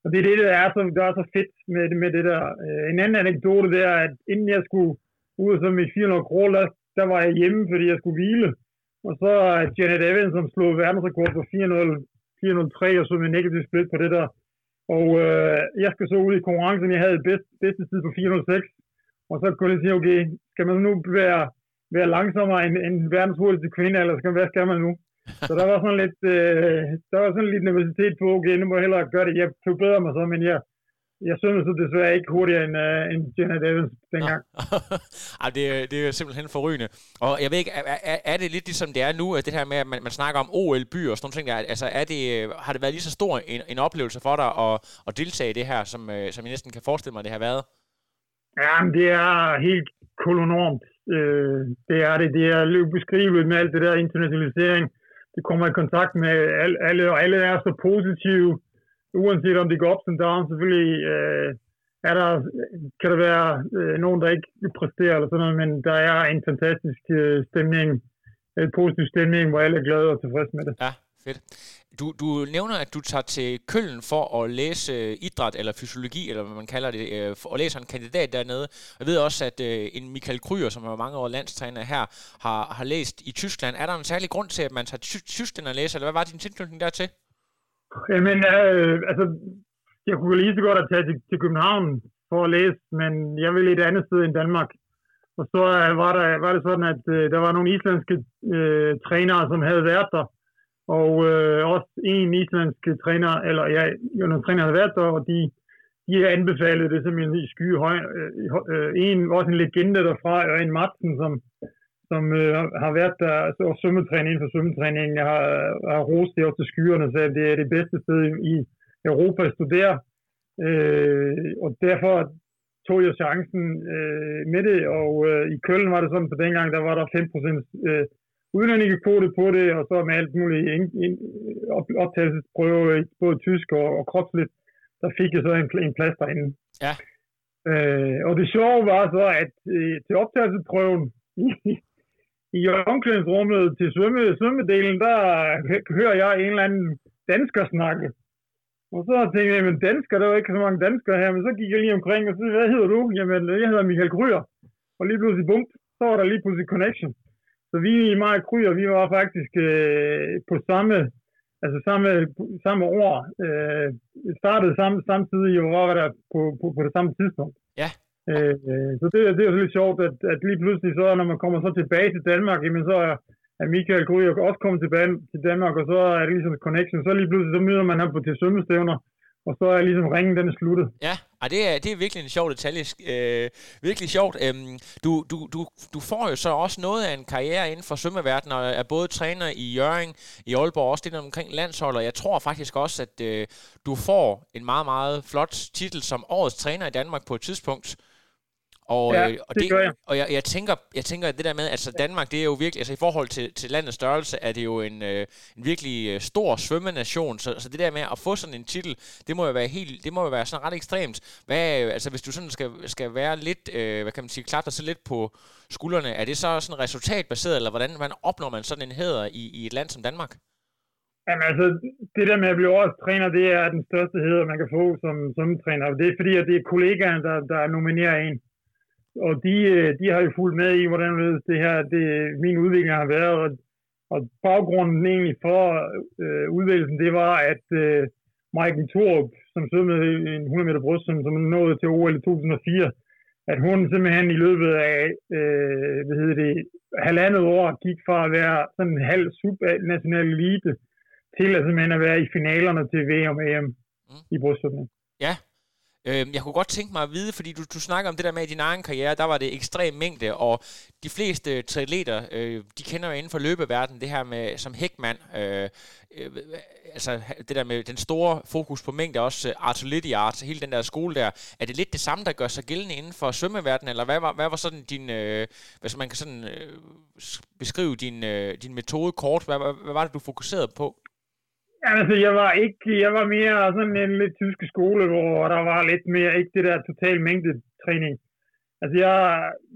Og det er det, der er så, der er så fedt med, med det der. Øh, en anden anekdote, det er, at inden jeg skulle ud som mit 400 kroner, der, der var jeg hjemme, fordi jeg skulle hvile. Og så Janet Evans, som slog verdensrekord på 403, og så med negativ split på det der. Og øh, jeg skal så ud i konkurrencen, jeg havde bedst, bedste tid på 406. Og så kunne jeg sige, okay, skal man nu være, være langsommere end, end verdens hurtigste kvinde, eller skal, hvad skal man nu? Så der var sådan lidt, øh, der var sådan lidt nervøsitet på, okay, nu må jeg hellere gøre det. Jeg forbedrer mig så, men jeg, jeg synes så desværre ikke hurtigere end, uh, end Jenna Davis dengang. Ej, det, er, det er simpelthen forrygende. Og jeg ved ikke, er, er, er det lidt ligesom det er nu, at det her med, at man, man snakker om OL-byer og sådan nogle ting, der, altså er det, har det været lige så stor en, en oplevelse for dig at, at deltage i det her, som, øh, som jeg næsten kan forestille mig, det har været? Ja, det er helt kolonormt. Øh, det er det. Det er beskrivet med alt det der internationalisering. Det kommer i kontakt med alle, alle og alle er så positive uanset om det går ups and downs, selvfølgelig øh, er der, kan der være øh, nogen, der ikke præsterer eller sådan noget, men der er en fantastisk øh, stemning, en positiv stemning, hvor alle er glade og tilfredse med det. Ja, fedt. Du, du nævner, at du tager til Køln for at læse øh, idræt eller fysiologi, eller hvad man kalder det, øh, og læser en kandidat dernede. Jeg ved også, at øh, en Michael Kryer, som er mange år landstræner her, har, har læst i Tyskland. Er der en særlig grund til, at man tager til Tyskland og læser, eller hvad var din tilknytning dertil? Jamen, øh, altså, jeg kunne lige så godt have taget til, til København for at læse, men jeg ville et andet sted end Danmark. Og så øh, var, der, var det sådan, at øh, der var nogle islandske øh, trænere, som havde været der. Og øh, også en islandske træner, eller ja, jo, nogle træner havde været der, og de, de anbefalede det simpelthen i sky høj. Øh, øh, en, også en legende derfra, en Madsen, som som øh, har været der altså og svømmetræning inden for svømmetræning. Jeg har, har rost det også til skyerne, så det er det bedste sted i Europa at studere. Øh, og derfor tog jeg chancen øh, med det, og øh, i Køln var det sådan, på dengang, der var der 5% øh, udlændingekvote på det, og så med alt muligt op, optagelsesprøve, både tysk og, og kropsligt, der fik jeg så en, en plads derinde. Ja. Øh, og det sjove var så, at øh, til optagelsesprøven i omklædningsrummet til svømme, svømmedelen, der hører jeg en eller anden dansker snakke. Og så tænkte jeg, men dansker, der var ikke så mange danskere her, men så gik jeg lige omkring og så hvad hedder du? Jamen, jeg hedder Michael Kryer. Og lige pludselig, bum, så var der lige pludselig connection. Så vi i mig og Kryer, vi var faktisk øh, på samme, altså samme, samme år, øh, startede samme, samtidig og var der på, på, på det samme tidspunkt. Ja. Øh, så det, det er lidt sjovt, at, at lige pludselig så, når man kommer så tilbage til Danmark, jamen så er, er Michael Gry også kommet tilbage til Danmark, og så er det ligesom connection. Så lige pludselig så møder man ham på til svømmestævner, og så er ligesom ringen den er sluttet. Ja, og det er, det er virkelig en sjov detalje. Øh, virkelig sjovt. Øhm, du, du, du, du får jo så også noget af en karriere inden for svømmeverdenen, og er både træner i Jøring, i Aalborg, også det omkring landshold, og jeg tror faktisk også, at øh, du får en meget, meget flot titel som årets træner i Danmark på et tidspunkt. Og, ja, øh, og det, det gør jeg. Og jeg, jeg, tænker, jeg tænker, at det der med, altså Danmark, det er jo virkelig, altså i forhold til, til landets størrelse, er det jo en, øh, en virkelig øh, stor svømmenation, så, så det der med at få sådan en titel, det må jo være helt, det må jo være sådan ret ekstremt. Hvad, altså hvis du sådan skal, skal være lidt, øh, hvad kan man sige, klatre så lidt på skuldrene, er det så sådan resultatbaseret, eller hvordan man opnår man sådan en hæder i, i et land som Danmark? Jamen altså, det der med at blive årets træner, det er den største hæder, man kan få som, som træner. Det er fordi, at det er kollegaen, der, der nominerer en. Og de, øh, de har jo fulgt med i, hvordan det her, det, min udvikling har været, og, og baggrunden egentlig for øh, udvælgelsen, det var, at øh, Michael Thorup, som med en 100 meter bryst, som, som nåede til OL i 2004, at hun simpelthen i løbet af øh, hvad hedder det, halvandet år gik fra at være sådan en halv subnational elite til at simpelthen at være i finalerne til VM og EM mm. i bryststøtning. Ja, Øh, jeg kunne godt tænke mig at vide, fordi du, du snakker om det der med, at i din egen karriere, der var det ekstrem mængde, og de fleste triatleter, øh, de kender jo inden for løbeverdenen det her med, som hækmand, øh, øh, altså det der med den store fokus på mængde, også uh, artillery art, hele den der skole der. Er det lidt det samme, der gør sig gældende inden for svømmeverdenen, eller hvad var, hvad var sådan din, øh, hvis man kan sådan øh, beskrive din, øh, din metode kort, hvad, hvad, hvad var det, du fokuserede på? Ja, altså, jeg var ikke, jeg var mere sådan en lidt tyske skole, hvor der var lidt mere, ikke det der total mængdetræning. Altså, jeg,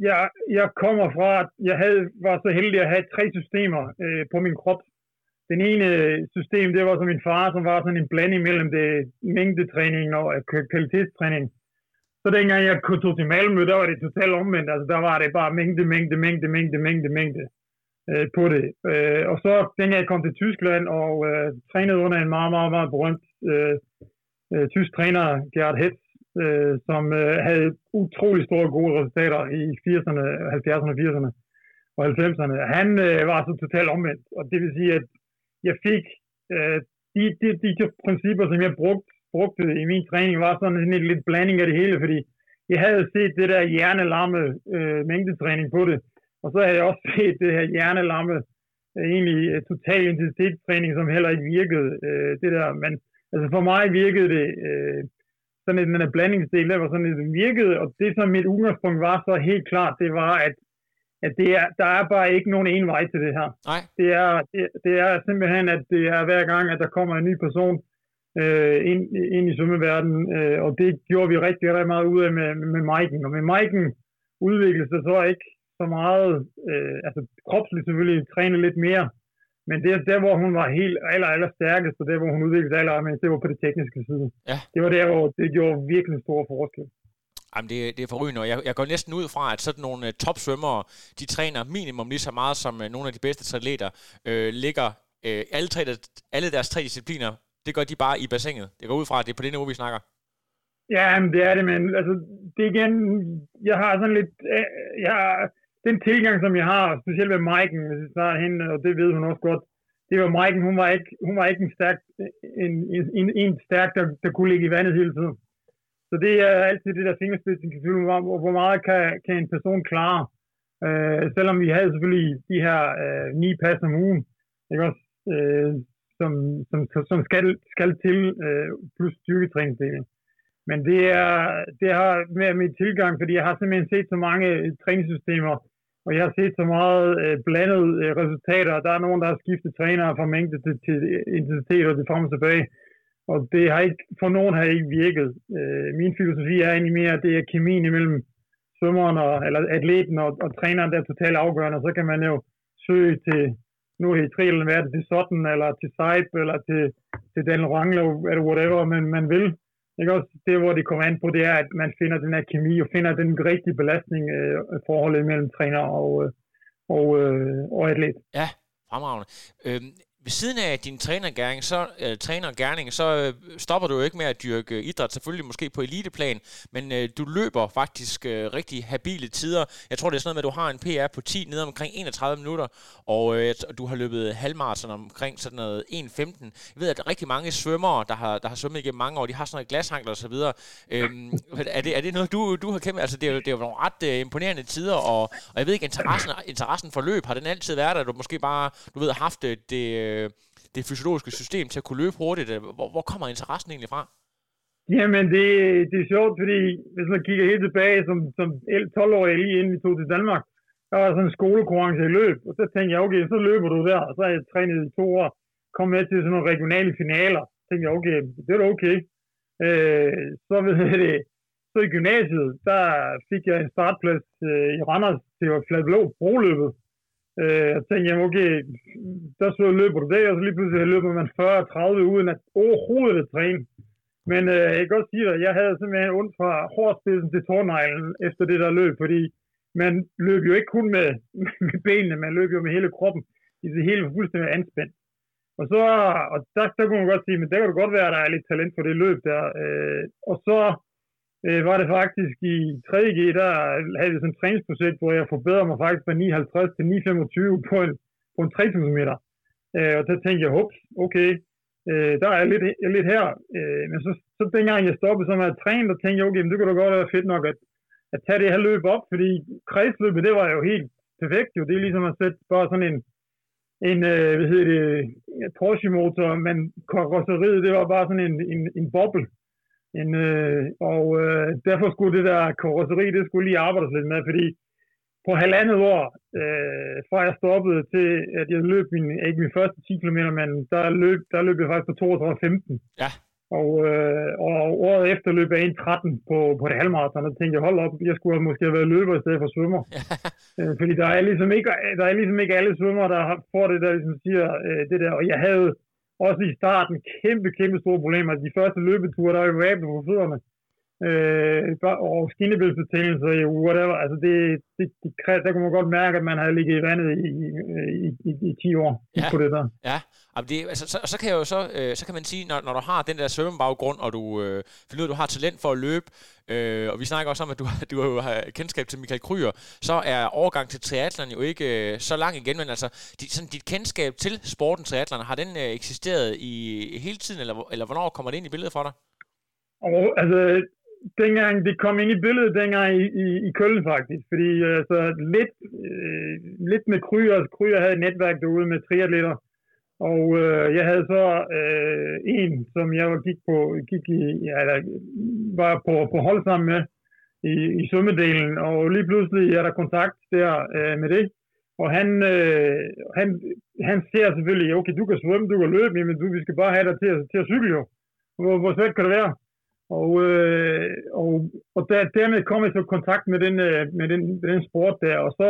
jeg, jeg kommer fra, jeg havde, var så heldig at have tre systemer øh, på min krop. Den ene øh, system, det var som min far, som var sådan en blanding mellem det mængdetræning og øh, kvalitetstræning. Så dengang jeg tog til Malmø, der var det totalt omvendt. Altså, der var det bare mængde, mængde, mængde, mængde, mængde, mængde øh, på det. Øh, og så dengang jeg kom til Tyskland og øh, trænede under en meget, meget, meget berømt øh, øh, tysk træner, Gerhard Hetz, øh, som øh, havde utrolig store gode resultater i 80'erne, 70'erne, 80'erne og 90'erne. Han øh, var så totalt omvendt, og det vil sige, at jeg fik øh, de, de, de, de principper, som jeg brugte, brugte i min træning, var sådan en lidt blanding af det hele, fordi jeg havde set det der hjernelarme øh, mængdetræning på det, og så har jeg også set det her hjernelamme, øh, egentlig øh, total intensitetstræning, som heller ikke virkede. Øh, det der, men altså for mig virkede det, øh, sådan en, den blandingsdel, der var sådan, det virkede, og det som mit udgangspunkt var så helt klart, det var, at, at det er, der er bare ikke nogen en vej til det her. Nej. Det er, det, det er simpelthen, at det er hver gang, at der kommer en ny person øh, ind, ind i svømmeverdenen, øh, og det gjorde vi rigtig, rigtig meget ud af med, med Maiken. Og med Maiken udviklede sig så ikke så meget, øh, altså kropsligt selvfølgelig træne lidt mere, men det er der, hvor hun var helt aller, aller stærkest, og der, hvor hun udviklede aller men det var på det tekniske side. Ja. Det var der, hvor det gjorde virkelig en stor forskel. Jamen, det, det er forrygende, og jeg, jeg går næsten ud fra, at sådan nogle uh, topsvømmere, de træner minimum lige så meget, som uh, nogle af de bedste atleter uh, ligger uh, alle, tre, alle deres tre discipliner, det gør de bare i bassinet. Det går ud fra, at det er på det niveau, vi snakker. Ja, men det er det, men altså, det igen, jeg har sådan lidt, jeg har, den tilgang, som jeg har, specielt med Maiken, hvis jeg snakker hende, og det ved hun også godt, det var Maiken, hun var ikke, hun var ikke en stærk, en, en, en stærk, der, der kunne ligge i vandet hele tiden. Så det er altid det der fingerspidsen kan fylde, hvor, hvor meget kan, kan en person klare. Øh, selvom vi havde selvfølgelig de her øh, ni pas om ugen, ikke også, øh, som, som, som skal, skal til, øh, plus styrketræningsdelen. Men det, er, det har med mit tilgang, fordi jeg har simpelthen set så mange øh, træningssystemer, og jeg har set så meget øh, blandet øh, resultater. Der er nogen, der har skiftet trænere fra mængde til, til øh, intensitet og det frem og tilbage. Og det har ikke, for nogen har ikke virket. Øh, min filosofi er egentlig mere, at det er kemien imellem svømmeren og, eller atleten og, og træneren, der er totalt afgørende. Så kan man jo søge til, nu i triathlon være det til sådan, eller til Seib, eller til, til Daniel Rangler, eller whatever man, man vil. Ikke også det, hvor det kommer an på, det er, at man finder den her kemi og finder den rigtige belastning øh, forholdet mellem træner og, øh, og, øh, og atlet. Ja, fremragende. Øhm, ved siden af din trænergærning, så, øh, trænergærning, så øh, stopper du jo ikke med at dyrke idræt, selvfølgelig måske på eliteplan, men øh, du løber faktisk øh, rigtig habile tider. Jeg tror, det er sådan noget med, at du har en PR på 10 ned omkring 31 minutter, og øh, du har løbet halvmarathon omkring sådan noget 1.15. Jeg ved, at rigtig mange svømmere, der har, der har svømmet igennem mange år, de har sådan noget glashankler og så videre. Øhm, er, det, er det noget, du, du har kæmpet? Altså, det er jo, det er jo nogle ret øh, imponerende tider, og, og jeg ved ikke, interessen, interessen for løb, har den altid været der? Du måske bare, du ved, haft det, det øh, øh, det fysiologiske system til at kunne løbe hurtigt. Øh, hvor, hvor kommer interessen egentlig fra? Jamen, det, det er sjovt, fordi hvis man kigger helt tilbage som, som 12-årig lige inden vi tog til Danmark, der var sådan en skolekonkurrence i løb, og så tænkte jeg, okay, så løber du der, og så har jeg trænet i to år, kom med til sådan nogle regionale finaler, så tænkte jeg, okay, det er da okay. Øh, så ved jeg det, så i gymnasiet, der fik jeg en startplads øh, i Randers til Fladblå broløbet, Øh, jeg tænkte, jamen okay, der så løber du det, og så lige pludselig løber man 40-30 uden at overhovedet at træne. Men øh, jeg kan godt sige dig, jeg havde simpelthen ondt fra hårspidsen til tårneglen efter det der løb, fordi man løb jo ikke kun med, med benene, man løb jo med hele kroppen. I Det hele var fuldstændig anspændt. Og så, og der, der kunne man godt sige, men der kan du godt være, at der er lidt talent for det løb der. Øh, og så øh, var det faktisk i 3G, der havde jeg sådan et træningsprojekt, hvor jeg forbedrede mig faktisk fra 59 til 925 på en, på en 3000 meter. Øh, og der tænkte jeg, hups, okay, øh, der er lidt, lidt her. Øh, men så, så dengang jeg stoppede så med at træne, der tænkte jeg, okay, men det kunne da godt være fedt nok at, at tage det her løb op, fordi kredsløbet, det var jo helt perfekt jo. Det er ligesom at sætte bare sådan en, en øh, hvad hedder det, Porsche-motor, men karosseriet, det var bare sådan en, en, en boble. En, øh, og øh, derfor skulle det der karosseri, det skulle lige arbejdes lidt med, fordi på halvandet år, øh, fra jeg stoppede til, at jeg løb min, ikke min første 10 km, men der løb, der løb jeg faktisk på 32.15. Ja. Og, øh, og året efter løb jeg 1.13 på, på det halvmarathon, og tænkte jeg, hold op, jeg skulle måske have været løber i stedet for svømmer. øh, fordi der er, ligesom ikke, der er ligesom ikke alle svømmer, der får det der, ligesom siger øh, det der. Og jeg havde også i starten kæmpe, kæmpe store problemer. De første løbeture, der var jo på fødderne øh, og skinnebæltsbetændelse, whatever. Altså det, det, det, der kunne man godt mærke, at man havde ligget i vandet i, i, i, i 10 år Ja. på det der. Ja, Jamen det, altså, så, så, kan jeg jo så, øh, så kan man sige, når, når du har den der svømmebaggrund, og du øh, finder ud af, at du har talent for at løbe, øh, og vi snakker også om, at du, du har kendskab til Michael Kryer, så er overgang til triathlon jo ikke øh, så lang igen, men altså, dit, sådan, dit kendskab til sporten triathlon, har den øh, eksisteret i hele tiden, eller, eller hvornår kommer det ind i billedet for dig? Og altså, dengang det kom ind i billedet, dengang i, i, i Køln faktisk, fordi altså, lidt, øh, lidt med Kryer, Kryer havde et netværk derude med triatleter, og øh, jeg havde så øh, en, som jeg gik på, gik i, ja, eller, var på, på hold sammen med i, i svømmedelen, og lige pludselig er der kontakt der øh, med det. Og han, øh, han, han ser selvfølgelig, okay, du kan svømme, du kan løbe, men du, vi skal bare have dig til, til at cykle jo. Hvor, hvor svært kan det være? Og, øh, og, og der, dermed kom jeg så i kontakt med den, øh, med, den, med den sport der, og så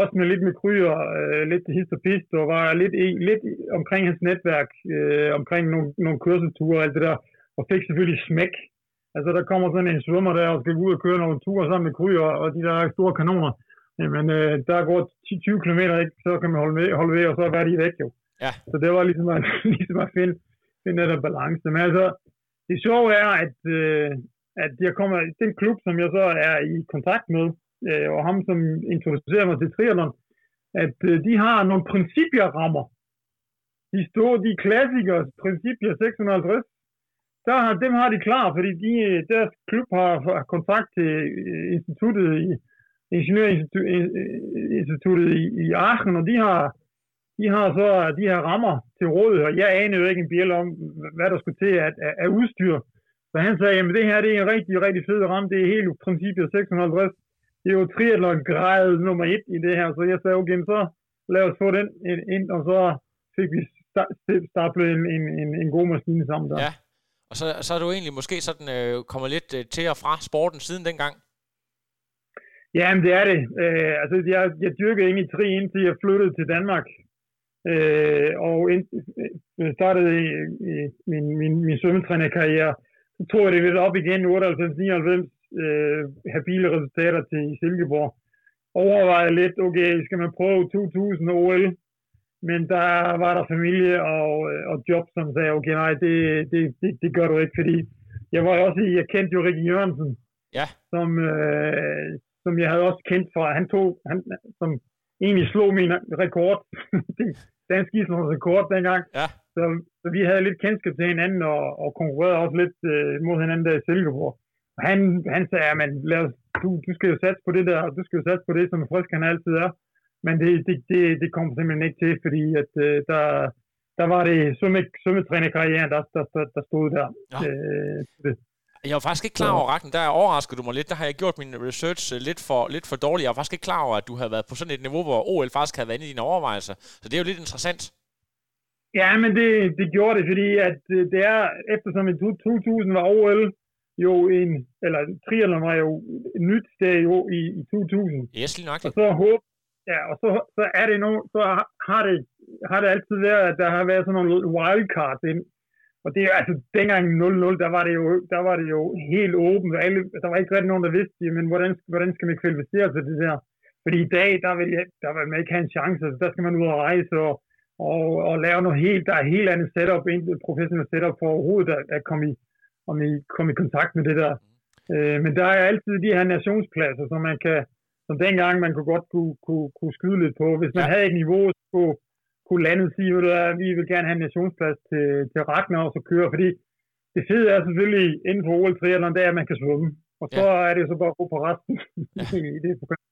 også med lidt med kryer, øh, lidt hist og pist, og var lidt, lidt omkring hans netværk, øh, omkring nogle, nogle kørselsture og alt det der, og fik selvfølgelig smæk. Altså der kommer sådan en svømmer der, og skal ud og køre nogle ture sammen med kryer og de der store kanoner. Jamen, øh, der går 10-20 km, ikke? så kan man holde, med, holde ved, og så er de væk jo. Ja. Så det var ligesom at, ligesom at finde, finde den der balance. Men altså, det sjove er, at, øh, at jeg kommer, den klub, som jeg så er i kontakt med, øh, og ham, som introducerer mig til triathlon, at øh, de har nogle principierrammer. De store, de klassikere, principier 650, der har, dem har de klar, fordi de, deres klub har, har kontakt til øh, instituttet i, Ingeniørinstituttet øh, i, i Aachen, og de har, de har så de her rammer til rådighed, og jeg anede jo ikke en bjæl om, hvad der skulle til af, af, af udstyr. Så han sagde, at det her det er en rigtig, rigtig fed ramme, det er helt princippet 650. Det er jo triathlon grad nummer et i det her, så jeg sagde, okay, så lad os få den ind, og så fik vi sta- stablet en, en, en, en god maskine sammen der. Ja. Og så, så er du egentlig måske sådan øh, kommet lidt øh, til og fra sporten siden dengang. Jamen, det er det. Øh, altså, jeg, jeg dyrkede egentlig tri, indtil jeg flyttede til Danmark. Øh, og ind, øh, startede i, i min, min, min svømmetrænerkarriere. Så tog jeg det lidt op igen i 98-99, øh, habile resultater til Silkeborg. Overvejede lidt, okay, skal man prøve 2000 OL? Men der var der familie og, og job, som sagde, okay, nej, det, det, det, det gør du ikke, fordi jeg var også i, jeg kendte jo Rikke Jørgensen, Ja. som, øh, som jeg havde også kendt fra, han tog, han, som egentlig slog min rekord, dansk islands rekord dengang. Ja. Så, så, vi havde lidt kendskab til hinanden, og, og konkurrerede også lidt øh, mod hinanden der i Silkeborg. Og han, han sagde, at du, du skal jo satse på det der, du skal jo satse på det, som frisk han altid er. Men det, det, det, det kom simpelthen ikke til, fordi at, øh, der, der var det svømme, svømmetrænerkarrieren, der, der, der, der stod der. Ja. Øh, det. Jeg var faktisk ikke klar over, Rakken, der overraskede du mig lidt. Der har jeg gjort min research øh, lidt for, lidt for dårligt. Jeg var faktisk ikke klar over, at du havde været på sådan et niveau, hvor OL faktisk havde været inde i dine overvejelser. Så det er jo lidt interessant. Ja, men det, det gjorde det, fordi at øh, det er, eftersom i 2000 var OL jo en, eller triathlon var jo nyt sted jo i, i 2000. Yes, lige nok. Og så håb, ja, og så, så er det nu, så har det, har det altid været, at der har været sådan nogle wildcards ind. Og det er altså, dengang 0-0, der var det jo, der var det jo helt åbent. Alle, der var ikke rigtig nogen, der vidste, men hvordan, hvordan skal man kvalificere sig til det der? Fordi i dag, der vil, der vil man ikke have en chance. Altså, der skal man ud og rejse og, og, og lave noget helt, der er helt andet setup, et professionelt setup for overhovedet at, at komme, i, om I, komme i kontakt med det der. Øh, men der er altid de her nationspladser, som man kan, som dengang man kunne godt kunne, kunne, kunne skyde lidt på. Hvis man ja. havde et niveau, så kunne, kunne landet sige, at vi vil gerne have en nationsplads til, til Ragnar og så køre, fordi det fede er selvfølgelig inden for OL triathlon, det er, at man kan svømme. Og så ja. er det så bare at gå på resten ja. det program.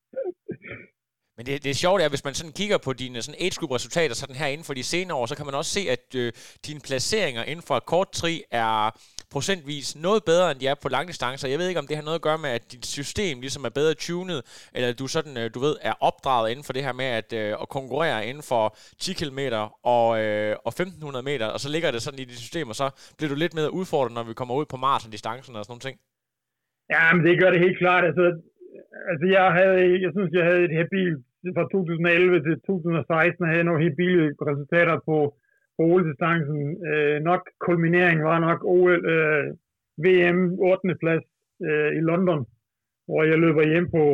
Men det, det er sjovt, at hvis man sådan kigger på dine sådan age group resultater sådan her inden for de senere år, så kan man også se, at øh, dine placeringer inden for kort tri er procentvis noget bedre, end de er på langdistancer. Jeg ved ikke, om det har noget at gøre med, at dit system ligesom er bedre tunet, eller du sådan, øh, du ved, er opdraget inden for det her med at, øh, at konkurrere inden for 10 km og, øh, og 1500 meter, og så ligger det sådan i dit system, og så bliver du lidt mere udfordret, når vi kommer ud på maratondistancen og sådan nogle ting. Ja, men det gør det helt klart. Altså, altså jeg havde, jeg synes, jeg havde et habilt fra 2011 til 2016 havde jeg nogle helt billige resultater på, på OL-distancen. Øh, nok kulminering var nok OL, øh, VM 8. plads øh, i London, hvor jeg løber hjem på,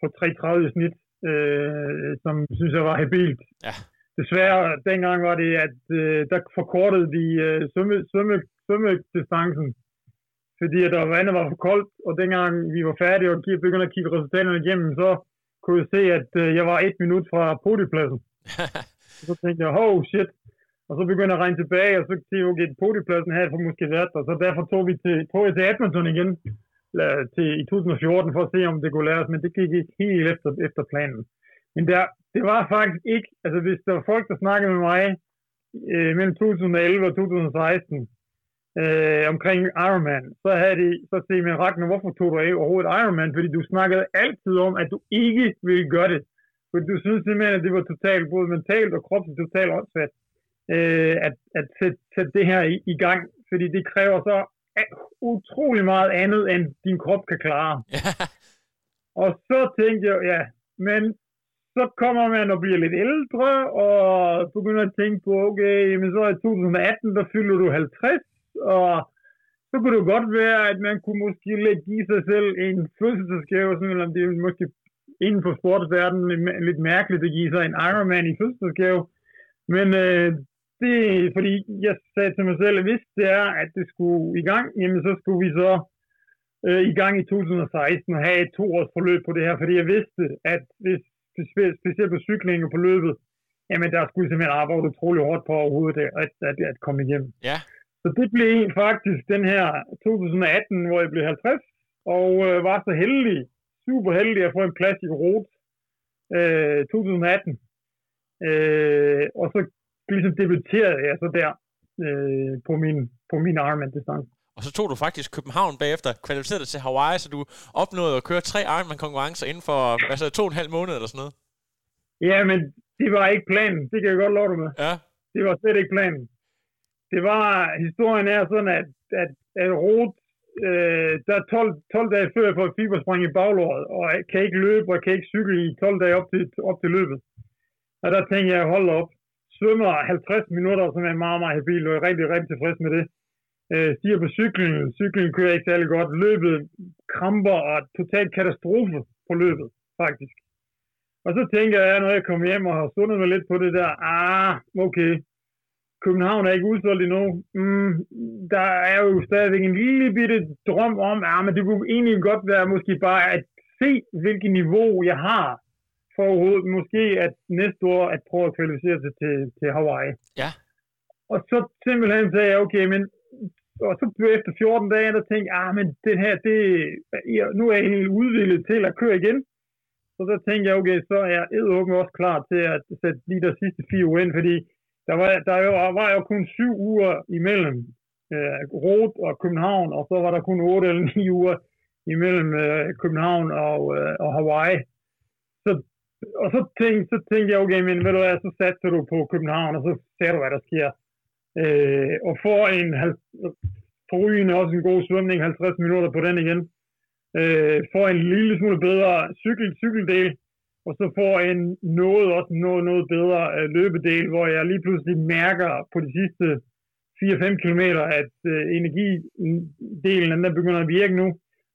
på 3.30 i snit, øh, som synes jeg var habilt. Ja. Desværre, dengang var det, at øh, der forkortede de øh, svømme, svømme, svømmedistancen, fordi at der vandet var for koldt, og dengang vi var færdige og begyndte at kigge resultaterne igennem, så kunne jeg se, at øh, jeg var et minut fra podiepladsen. så tænkte jeg, oh shit. Og så begyndte jeg at regne tilbage, og så tænkte jeg, okay, podiepladsen havde for måske været der. Så derfor tog vi til, tog jeg til Edmonton igen til, i 2014 for at se, om det kunne læres, men det gik ikke helt efter, efter planen. Men der, det var faktisk ikke, altså hvis der var folk, der snakkede med mig øh, mellem 2011 og 2016, øh, omkring Ironman, så havde de så set med Ragnar, hvorfor tog du af overhovedet Ironman? Fordi du snakkede altid om, at du ikke ville gøre det. Fordi du synes simpelthen, at det var totalt, både mentalt og kropsligt totalt åndssvagt, øh, at, at sætte, sætte det her i, i gang. Fordi det kræver så utrolig meget andet, end din krop kan klare. og så tænkte jeg, ja, men så kommer man og bliver lidt ældre, og begynder at tænke på, okay, men så i 2018, der fylder du 50, og så kunne det godt være, at man kunne måske lidt give sig selv en fødselsdagsgave, sådan, eller det er måske inden for sportsverdenen lidt mærkeligt at give sig en Ironman i fødselsdagsgave. Men øh, det er fordi, jeg sagde til mig selv, at hvis det er, at det skulle i gang, jamen så skulle vi så øh, i gang i 2016 og have et to års forløb på det her, fordi jeg vidste, at hvis specielt på cyklingen og på løbet, jamen der skulle simpelthen arbejde utrolig hårdt på overhovedet at, at, at komme igennem. Ja. Så det blev faktisk den her 2018, hvor jeg blev 50, og øh, var så heldig, super heldig at få en plads i Rot øh, 2018. Øh, og så ligesom debuterede jeg så der øh, på min, på min Ironman-distance. Og så tog du faktisk København bagefter, kvalificerede dig til Hawaii, så du opnåede at køre tre Ironman-konkurrencer inden for altså, to og en halv måned eller sådan noget. Ja, men det var ikke planen. Det kan jeg godt love dig med. Ja. Det var slet ikke planen det var, historien er sådan, at, at, at Roth, øh, der er 12, 12 dage før jeg får fiberspring i baglåret, og jeg kan ikke løbe, og kan ikke cykle i 12 dage op til, op til løbet. Og der tænkte jeg, hold op, svømmer 50 minutter, som er meget, meget habil, og jeg er rigtig, rigtig tilfreds med det. Øh, stiger på cyklen, cyklen kører ikke særlig godt, løbet kramper og totalt katastrofe på løbet, faktisk. Og så tænker jeg, når jeg kommer hjem og har sundet mig lidt på det der, ah, okay, København er ikke udsolgt endnu. Mm, der er jo stadigvæk en lille bitte drøm om, at ja, men det kunne egentlig godt være måske bare at se, hvilket niveau jeg har for overhovedet måske at næste år at prøve at kvalificere sig til, til Hawaii. Ja. Og så simpelthen sagde jeg, okay, men og så efter 14 dage, der tænkte jeg, ah, men det her, det, nu er jeg helt udvildet til at køre igen. Så så tænkte jeg, okay, så er jeg edderhuggen også klar til at sætte lige der sidste fire uger ind, fordi der var, der jo, var jo kun syv uger imellem øh, Rot og København, og så var der kun otte eller ni uger imellem øh, København og, øh, og Hawaii. Så, og så tænkte, så tænkte jeg, okay, men ved du hvad, så satte du på København, og så ser du, hvad der sker. Øh, og får en forrygende også en god svømning, 50 minutter på den igen. Øh, får en lille smule bedre cykel, cykeldel, og så får en noget, også noget, noget bedre øh, løbedel, hvor jeg lige pludselig mærker på de sidste 4-5 km, at øh, energidelen den begynder at virke nu.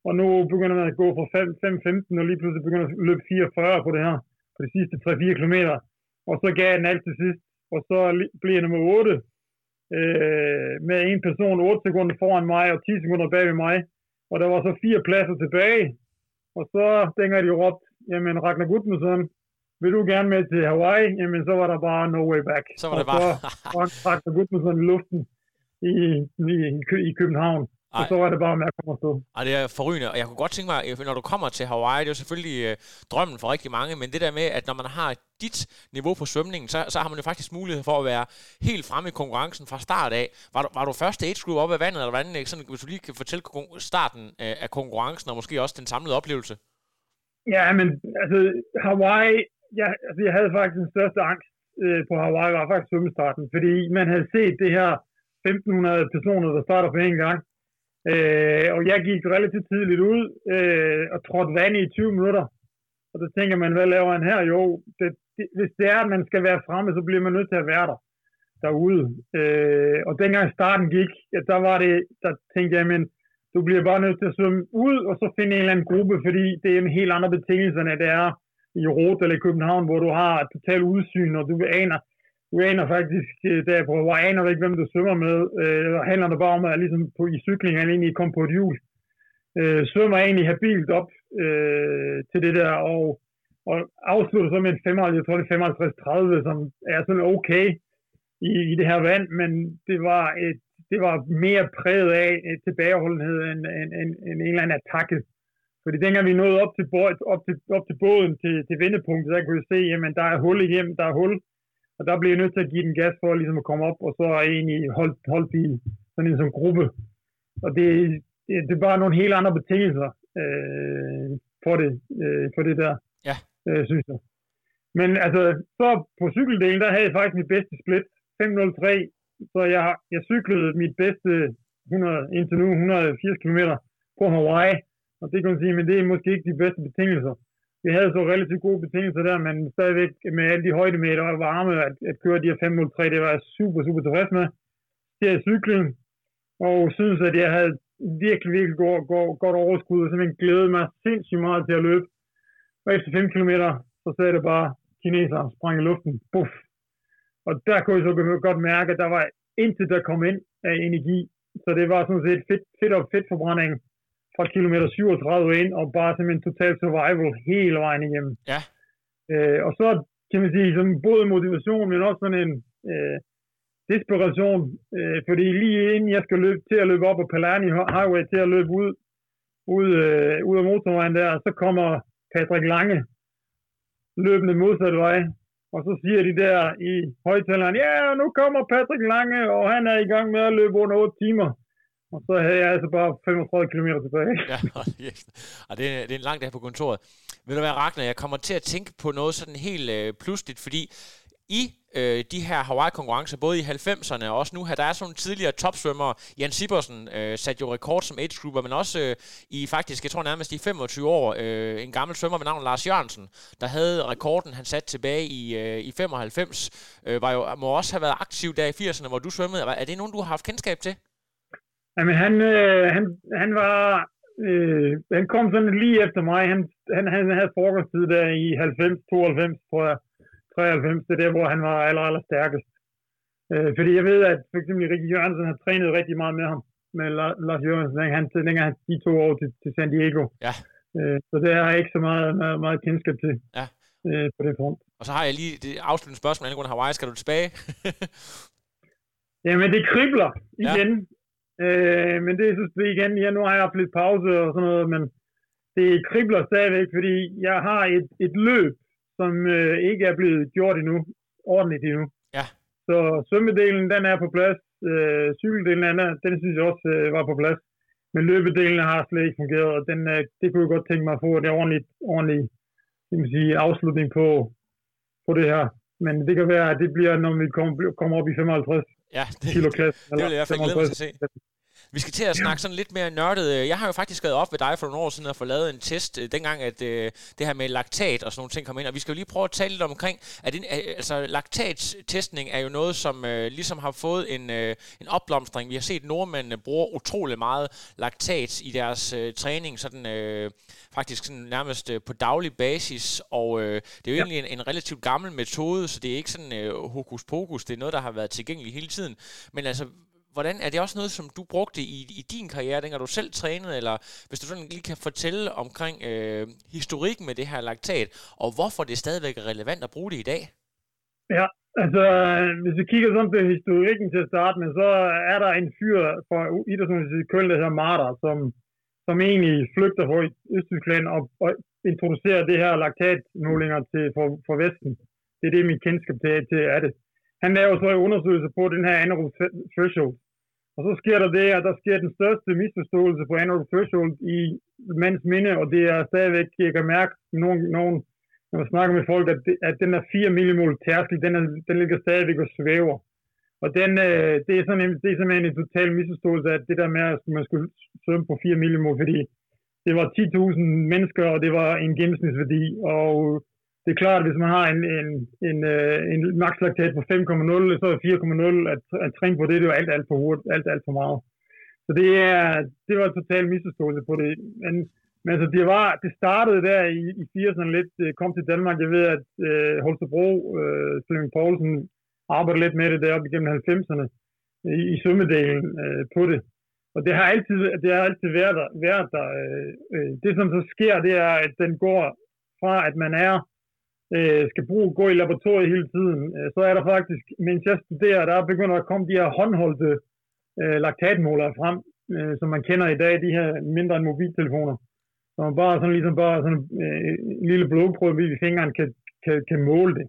Og nu begynder man at gå fra 5-15, og lige pludselig begynder at løbe 44 på det her, på de sidste 3-4 km. Og så gav den alt til sidst. Og så bliver nummer 8 øh, med en person 8 sekunder foran mig og 10 sekunder bag ved mig. Og der var så fire pladser tilbage. Og så dengang de råbt, jamen Ragnar Gudmundsson, vil du gerne med til Hawaii? Jamen så var der bare no way back. Så var det bare... og så Ragnar Gudmundsson i luften i, i, i København. Ej. Og så var det bare med at komme afsted. Ej, det er forrygende, og jeg kunne godt tænke mig, når du kommer til Hawaii, det er jo selvfølgelig øh, drømmen for rigtig mange, men det der med, at når man har dit niveau på svømningen, så, så har man jo faktisk mulighed for at være helt fremme i konkurrencen fra start af. Var du, var du første age group op af vandet, eller hvordan, sådan, hvis du lige kan fortælle starten øh, af konkurrencen, og måske også den samlede oplevelse? Ja, men altså Hawaii, jeg, altså, jeg havde faktisk den største angst øh, på Hawaii, var faktisk svømmestarten, fordi man havde set det her 1500 personer, der starter på en gang, Øh, og jeg gik relativt tidligt ud øh, og trådte vand i 20 minutter. Og så tænker man, hvad laver han her? Jo, det, det, hvis det er, at man skal være fremme, så bliver man nødt til at være der derude. Øh, og dengang starten gik, ja, der var det, der tænkte jeg, men du bliver bare nødt til at svømme ud, og så finde en eller anden gruppe, fordi det er en helt andre betingelser, end det er i Rot eller i København, hvor du har total udsyn, og du aner, du aner faktisk, øh, der på hvor aner du ikke, hvem du svømmer med. Øh, handler det bare om, at ligesom på, i cykling, at egentlig kom på et hjul. Øh, svømmer egentlig habilt op øh, til det der, og, og afslutter så med en 55, jeg tror det er 55-30, som er sådan okay i, i det her vand, men det var, et, det var mere præget af et tilbageholdenhed end, end, end, end en eller anden attakke. Fordi dengang vi nåede op til, op til, op til båden, til, til vendepunktet, der kunne vi se, at der er hul igennem, der er hul, og der blev jeg nødt til at give den gas for ligesom at komme op, og så egentlig holdt, holdt i sådan en som gruppe. Og det, det, det er bare nogle helt andre betingelser øh, for, det, øh, for det der, ja. øh, synes jeg. Men altså, så på cykeldelen, der havde jeg faktisk mit bedste split, 5.03, så jeg, jeg cyklede mit bedste 100, indtil nu 180 km på Hawaii, og det kan man sige, men det er måske ikke de bedste betingelser vi havde så relativt gode betingelser der, men stadigvæk med alle de højdemeter og varme, at, at køre de her 503, det var jeg super, super tilfreds med. Det er cykling, og synes, at jeg havde virkelig, virkelig godt, godt, godt overskud, og simpelthen glædede mig sindssygt meget til at løbe. Og efter 5 km, så sagde det bare, kineser sprang i luften, buff. Og der kunne jeg så godt mærke, at der var intet, der kom ind af energi. Så det var sådan set fedt, fedt og fedt forbrænding fra kilometer 37 ind, og bare simpelthen total survival hele vejen igennem. Ja. Øh, og så kan man sige, som både motivation, men også sådan en øh, desperation, øh, fordi lige inden jeg skal løbe til at løbe op på Palani Highway, til at løbe ud, ud, øh, ud af motorvejen der, så kommer Patrick Lange løbende modsat vej, og så siger de der i højtaleren, ja, nu kommer Patrick Lange, og han er i gang med at løbe under 8 timer. Og så havde jeg altså bare 35 km tilbage. ja, yes. og det, er, det er en lang dag på kontoret. Vil du være, Ragnar, jeg kommer til at tænke på noget sådan helt øh, pludseligt, fordi i øh, de her Hawaii-konkurrencer, både i 90'erne og også nu her, der er sådan nogle tidligere topsvømmere. Jan Sibersen øh, satte jo rekord som age grouper, men også øh, i faktisk, jeg tror nærmest i 25 år, øh, en gammel svømmer med navn Lars Jørgensen, der havde rekorden, han satte tilbage i, øh, i 95, øh, var jo, må også have været aktiv der i 80'erne, hvor du svømmede. Er det nogen, du har haft kendskab til? Jamen, han, øh, han, han var... Øh, han kom sådan lige efter mig. Han, han, han havde frokosttid der i 90, 92, tror jeg. 93, det er der, hvor han var aller, aller stærkest. Øh, fordi jeg ved, at for eksempel Rikke Jørgensen har trænet rigtig meget med ham, med Lars Jørgensen, han, længere han de to år til, til San Diego. Ja. Øh, så det har jeg ikke så meget, meget, meget kendskab til ja. øh, på det punkt. Og så har jeg lige det afsluttende spørgsmål angående Hawaii. Skal du tilbage? Jamen, det kribler igen. Ja. Øh, men det synes jeg igen, ja, nu har jeg haft lidt pause og sådan noget, men det kribler stadigvæk, fordi jeg har et, et løb, som øh, ikke er blevet gjort endnu, ordentligt endnu. Ja. Så svømmedelen, den er på plads. Øh, cykeldelen, den, er, den synes jeg også øh, var på plads. Men løbedelen har slet ikke fungeret, og den, øh, det kunne jeg godt tænke mig at få det ordentligt, ordentligt jeg vil sige, afslutning på, på det her. Men det kan være, at det bliver, når vi kommer, kommer op i 55 Ja, det, kilo klasse. det vil jeg i hvert fald glæde mig til at se. Vi skal til at snakke sådan lidt mere nørdet. Jeg har jo faktisk været op ved dig for nogle år siden og få lavet en test, øh, dengang at øh, det her med laktat og sådan nogle ting kom ind. Og vi skal jo lige prøve at tale lidt omkring, at det, altså laktattestning er jo noget, som øh, ligesom har fået en, øh, en opblomstring. Vi har set nordmændene bruger utrolig meget laktat i deres øh, træning, sådan øh, faktisk sådan nærmest øh, på daglig basis. Og øh, det er jo ja. egentlig en, en relativt gammel metode, så det er ikke sådan øh, hokus pokus. Det er noget, der har været tilgængeligt hele tiden. Men altså, hvordan er det også noget, som du brugte i, i din karriere, dengang du selv trænede, eller hvis du sådan lige kan fortælle omkring øh, historikken med det her laktat, og hvorfor det stadigvæk er relevant at bruge det i dag? Ja, altså hvis vi kigger sådan på historikken til at starte med, så er der en fyr fra idrætsuniversitetet i Køln, der hedder Marder, som, som egentlig flygter fra Østtyskland og, og introducerer det her laktatmålinger til, for, for Vesten. Det er det, mit kendskab til, til er det. Han laver så en undersøgelse på den her anaerob threshold, og så sker der det, at der sker den største misforståelse på anaerob threshold i mands minde, og det er stadigvæk, jeg kan mærke, nogen, nogen når man snakker med folk, at, det, at den der 4 millimol tærskel, den, er, den ligger stadigvæk og svæver. Og den, øh, det, er sådan en, det er simpelthen en total misforståelse, at det der med, at man skulle svømme på 4 millimol, fordi det var 10.000 mennesker, og det var en gennemsnitsværdi, og det er klart, at hvis man har en, en, en, øh, en, en makslaktat på 5,0, så er 4,0 at, at træne på det, det er jo alt, alt for hurtigt, alt, alt for meget. Så det, er, det var en total misforståelse på det. Men, men altså, det, var, det startede der i, i 80'erne lidt, øh, kom til Danmark. Jeg ved, at øh, Holstebro, øh, Flemming Poulsen, arbejdede lidt med det deroppe igennem 90'erne i, i svømmedelen øh, på det. Og det har altid, det har altid været der. Været der øh, øh, det, som så sker, det er, at den går fra, at man er øh, skal bruge, gå i laboratoriet hele tiden, øh, så er der faktisk, mens jeg studerer, der begynder at komme de her håndholdte øh, laktatmålere frem, øh, som man kender i dag, de her mindre end mobiltelefoner. Så man bare sådan ligesom bare sådan øh, en lille blodprøve i fingeren kan, kan, kan måle det.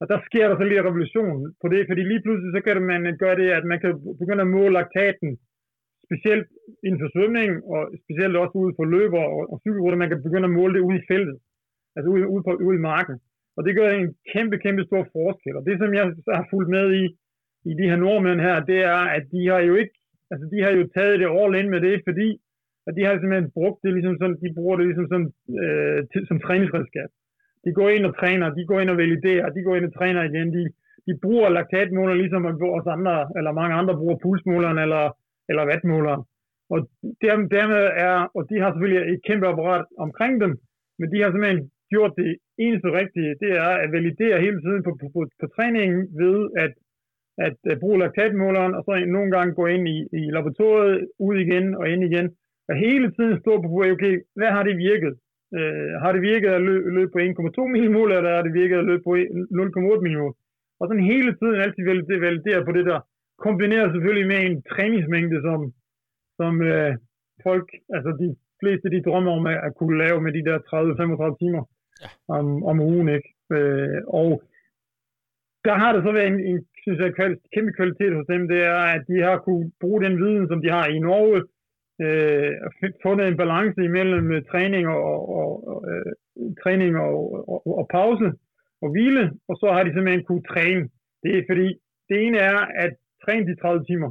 Og der sker der så lidt en revolution på det, fordi lige pludselig så kan man gøre det, at man kan begynde at måle laktaten, specielt inden for svømning, og specielt også ude for løber og, og cykelruter, man kan begynde at måle det ude i feltet, altså ude, ude, på, ude i marken. Og det gør en kæmpe, kæmpe stor forskel. Og det, som jeg har fulgt med i, i de her nordmænd her, det er, at de har jo ikke, altså de har jo taget det all in med det, fordi at de har simpelthen brugt det ligesom sådan, de bruger det ligesom sådan, øh, til, som træningsredskab. De går ind og træner, de går ind og validerer, de går ind og træner igen, de, de bruger laktatmåler ligesom vores andre, eller mange andre bruger pulsmåleren eller, eller vatmåleren. Og dermed er, og de har selvfølgelig et kæmpe apparat omkring dem, men de har simpelthen gjort det eneste rigtige, det er at validere hele tiden på, på, på, på træningen ved at, at, øh, at bruge laktatmåleren, og så nogle gange gå ind i, i laboratoriet, ud igen og ind igen, og hele tiden stå på, okay, hvad har det virket? Øh, har det virket at løbe, løb på 1,2 millimol, eller har det virket at løbe på 0,8 millimol? Og sådan hele tiden altid validere, validere på det der, kombineret selvfølgelig med en træningsmængde, som, som øh, folk, altså de fleste de drømmer om at, at kunne lave med de der 30-35 timer ja. om, om ugen. Ikke? Øh, og der har det så været en, en synes jeg, kæmpe kvalitet hos dem, det er, at de har kunne bruge den viden, som de har i Norge, øh, fundet en balance imellem øh, træning og, og, og øh, træning og, og, og pause og hvile, og så har de simpelthen kunne træne. Det er fordi, det ene er at træne de 30 timer.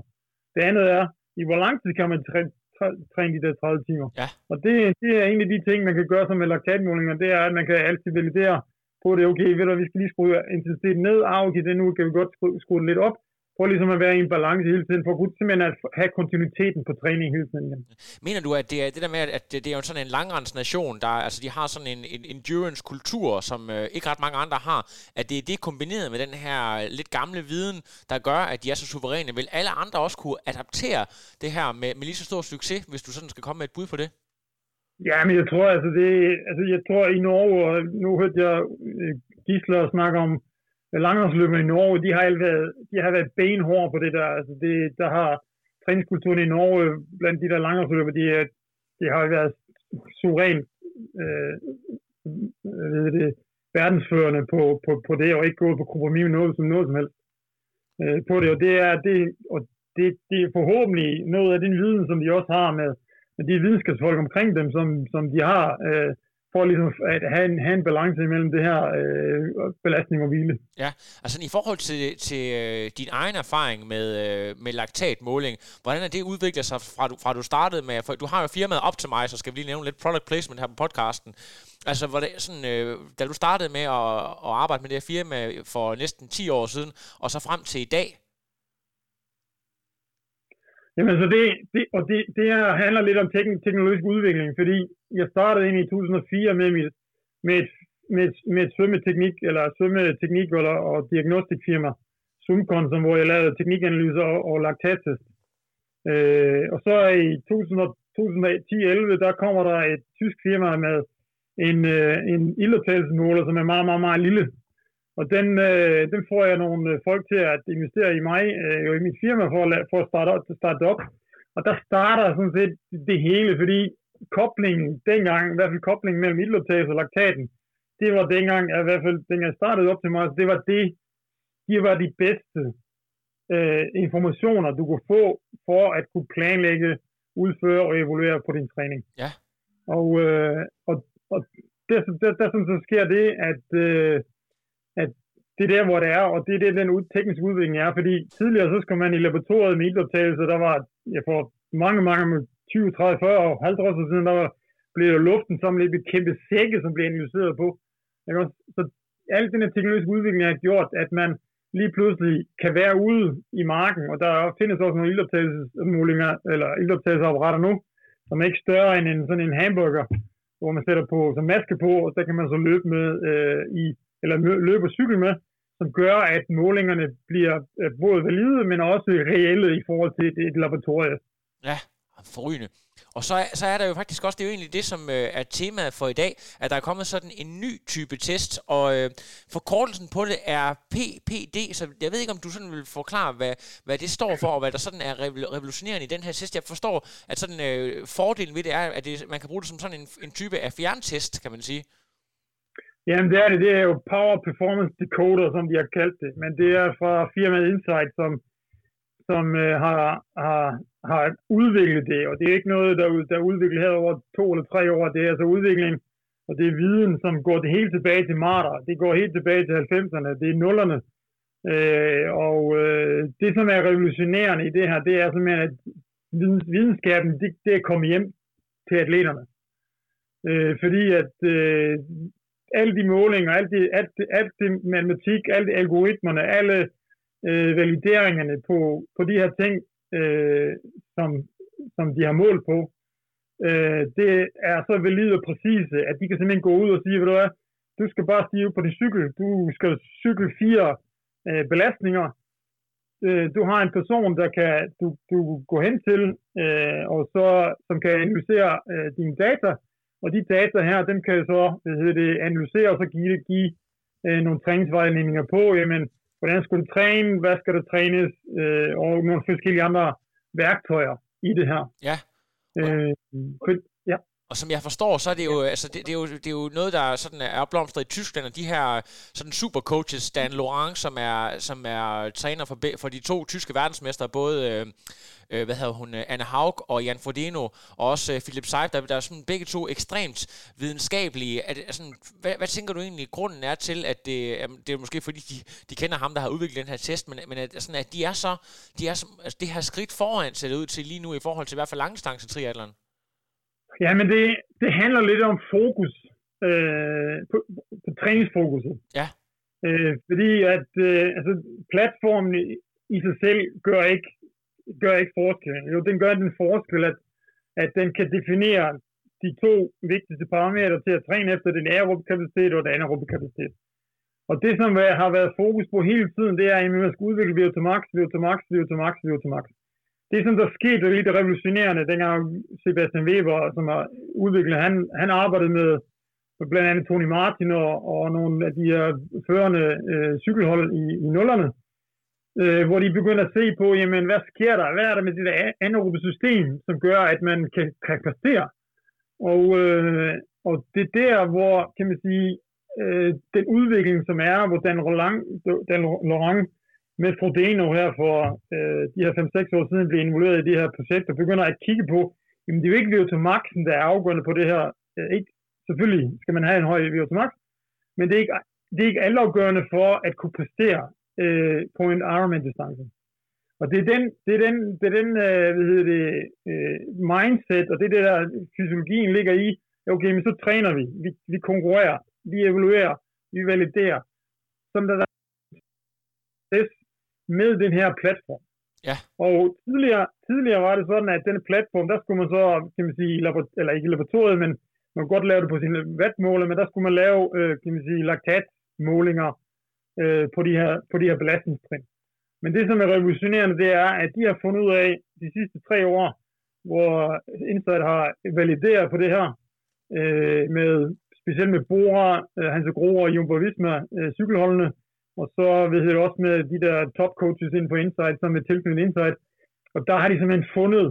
Det andet er, i hvor lang tid kan man træne, træne de der 30 timer. Ja. Og det, det er en af de ting, man kan gøre som med laktatmålinger, det er, at man kan altid validere på det, okay, ved du, vi skal lige skrue intensiteten ned, ah, okay, den nu kan vi godt skrue, skrue det lidt op, prøv ligesom at være i en balance hele tiden, for at simpelthen at have kontinuiteten på træning hele tiden. Igen. Mener du, at det er det der med, at det, det er jo sådan en langrendsnation, der altså de har sådan en, en endurance-kultur, som øh, ikke ret mange andre har, at det er det kombineret med den her lidt gamle viden, der gør, at de er så suveræne. Vil alle andre også kunne adaptere det her med, med lige så stor succes, hvis du sådan skal komme med et bud på det? Ja, men jeg tror, altså det, altså jeg tror i Norge, og nu hørte jeg øh, Gisler snakke om langrensløberne i Norge, de har, været, de har været benhårde på det der. Altså det, der har træningskulturen i Norge blandt de der langrensløbere, de, de har været suverænt øh, det, verdensførende på, på, på det, og ikke gået på kompromis med noget som noget som helst øh, på det. Og det er, det, og det, det er forhåbentlig noget af den viden, som de også har med, med de videnskabsfolk omkring dem, som, som de har øh, for ligesom at have en, have en balance imellem det her øh, belastning og hvile. Ja, altså i forhold til, til øh, din egen erfaring med, øh, med laktatmåling, hvordan er det udviklet sig fra du, fra du startede med, for du har jo firmaet op til mig, så skal vi lige nævne lidt product placement her på podcasten. Altså, var det sådan, øh, da du startede med at, at arbejde med det her firma for næsten 10 år siden, og så frem til i dag, Jamen, så det, det, og det, det her handler lidt om tekn, teknologisk udvikling, fordi jeg startede ind i 2004 med, mit, med, et, med, et, med et svømmeteknik, eller svømmeteknik eller, og diagnostikfirma, Sumcon, som, hvor jeg lavede teknikanalyser og, og laktattest. Øh, og så i 2010-11, der kommer der et tysk firma med en, øh, en ildoptagelsesmåler, som er meget, meget, meget lille. Og den, øh, den får jeg nogle øh, folk til at investere i mig, øh, i mit firma, for at, for at starte, op, starte op. Og der starter sådan set det hele, fordi koblingen dengang, i hvert fald koblingen mellem ildoptagelse og laktaten, det var dengang, i hvert fald dengang jeg startede op til mig, det var det, de var de bedste øh, informationer, du kunne få for at kunne planlægge, udføre og evaluere på din træning. Ja. Og, øh, og, og der, der, der, der så sker det, at øh, at det er der, hvor det er, og det er det, den tekniske udvikling er, fordi tidligere så skulle man i laboratoriet med ildoptagelse, der var, jeg får mange, mange, 20, 30, 40 og 50 år siden, der var, blev luften som lidt et kæmpe sække, som blev analyseret på. Så alt den her teknologiske udvikling har gjort, at man lige pludselig kan være ude i marken, og der findes også nogle ildoptagelsesmålinger, eller ildoptagelsesapparater nu, som er ikke større end en, sådan en hamburger, hvor man sætter på som maske på, og der kan man så løbe med øh, i eller løber cykel med, som gør, at målingerne bliver både valide, men også reelle i forhold til et, et laboratorie. Ja, forrygende. Og så, så er der jo faktisk også, det er jo egentlig det, som øh, er temaet for i dag, at der er kommet sådan en ny type test, og øh, forkortelsen på det er PPD, så jeg ved ikke, om du sådan vil forklare, hvad, hvad det står for, og hvad der sådan er revolutionerende i den her test. Jeg forstår, at sådan øh, fordelen ved det er, at det, man kan bruge det som sådan en, en type af fjerntest, kan man sige. Jamen det er det. Det er jo Power Performance Decoder, som de har kaldt det. Men det er fra firmaet Insight, som, som øh, har, har, har udviklet det. Og det er ikke noget, der, der er udviklet her over to eller tre år. Det er altså udvikling, og det er viden, som går det helt tilbage til Marder. Det går helt tilbage til 90'erne. Det er nullerne. Øh, og øh, det, som er revolutionerende i det her, det er simpelthen, at videnskaben, det, det er kommet hjem til atleterne. Øh, fordi at øh, alle de målinger, alt det, alt, det, alt det matematik, alle algoritmerne, alle øh, valideringerne på, på de her ting, øh, som, som de har målt på, øh, det er så valide og præcise, at de kan simpelthen gå ud og sige, ved du hvad, du skal bare stige på din cykel, du skal cykle fire øh, belastninger, øh, du har en person, der kan du, du gå hen til, øh, og så, som kan analysere øh, dine data, og de data her, dem kan jeg så hvad hedder det, analysere og så give, give øh, nogle træningsvejledninger på, jamen, hvordan skal du træne, hvad skal der trænes, øh, og nogle forskellige andre værktøjer i det her. Ja. Øh. Og som jeg forstår, så er det jo, altså det, det, er jo, det er jo noget, der sådan er opblomstret i Tyskland, og de her sådan supercoaches, Dan Laurent, som er, som er træner for, for de to tyske verdensmestre, både øh, øh, hvad hedder hun, Anne Haug og Jan Frodeno, og også øh, Philip Seif, der, der er sådan begge to ekstremt videnskabelige. Er det, altså, hvad, hvad tænker du egentlig, grunden er til, at det, det er måske fordi, de, de kender ham, der har udviklet den her test, men, men at, sådan, at de er så, de er så altså, det her skridt foran ser det ud til lige nu, i forhold til i hvert fald langdistance triathlon? Ja, men det, det handler lidt om fokus, øh, på, på træningsfokuset. Ja. Øh, fordi at øh, altså, platformen i, sig selv gør ikke gør ikke forskel. Jo, den gør den forskel, at, at den kan definere de to vigtigste parametre til at træne efter den aerobe kapacitet og den anaerobe kapacitet. Og det, som har været fokus på hele tiden, det er, at man skal udvikle VO2 max, VO2 max, VO2 max, VO2 max. Det, som der skete, er lidt revolutionerende, dengang Sebastian Weber, som har udviklet, han, han arbejdede med, med blandt andet Tony Martin og, og nogle af de her førende øh, cykelhold i, i nullerne, øh, hvor de begynder at se på, jamen, hvad sker der? Hvad er der med det der anaerobe system, som gør, at man kan, kan præstere? Og, øh, og det er der, hvor, kan man sige, øh, den udvikling, som er, hvor Dan Laurent, Dan Laurent med Prodeno her for øh, de her 5-6 år siden blev involveret i det her projekt, og begynder at kigge på, jamen det er jo ikke VO2 Maxen, der er afgørende på det her, øh, ikke selvfølgelig skal man have en høj VO2 max, men det er ikke, det er ikke altafgørende for at kunne præstere øh, på en Ironman-distance. Og det er den, det er den, det er den øh, hvad hedder det, øh, mindset, og det er det, der fysiologien ligger i. Okay, men så træner vi, vi, vi konkurrerer, vi evaluerer, vi validerer, som der der med den her platform. Ja. Og tidligere, tidligere var det sådan, at denne platform, der skulle man så, kan man sige, eller ikke i laboratoriet, men man kunne godt lave det på sine vatmåler, men der skulle man lave, øh, kan man sige, laktatmålinger øh, på, de her, på de her belastningstrin. Men det, som er revolutionerende, det er, at de har fundet ud af de sidste tre år, hvor Insight har valideret på det her, øh, med, specielt med Bora, øh, Hans Gro og Jumbo Visma, øh, cykelholdene, og så ved jeg også med de der top coaches inden for Insight, som er tilknyttet Insight, og der har de simpelthen fundet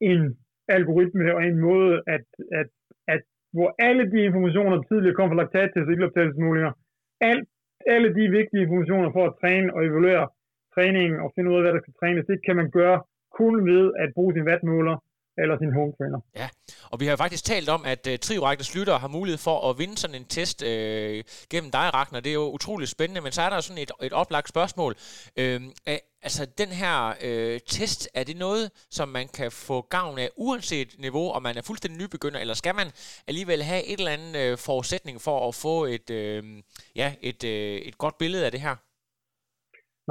en algoritme og en måde, at, at, at hvor alle de informationer, der tidligere kom fra laktattest og ildoptagelsesmålinger, alt, alle de vigtige informationer for at træne og evaluere træningen og finde ud af, hvad der skal trænes, det kan man gøre kun ved at bruge sin vatmåler eller sin home trainer. Ja, og vi har faktisk talt om, at uh, Trioraktes lytter har mulighed for at vinde sådan en test uh, gennem dig, Ragnar. Det er jo utroligt spændende, men så er der sådan et, et oplagt spørgsmål. Uh, altså, den her uh, test, er det noget, som man kan få gavn af uanset niveau, om man er fuldstændig nybegynder, eller skal man alligevel have et eller andet uh, forudsætning for at få et, uh, ja, et, uh, et godt billede af det her?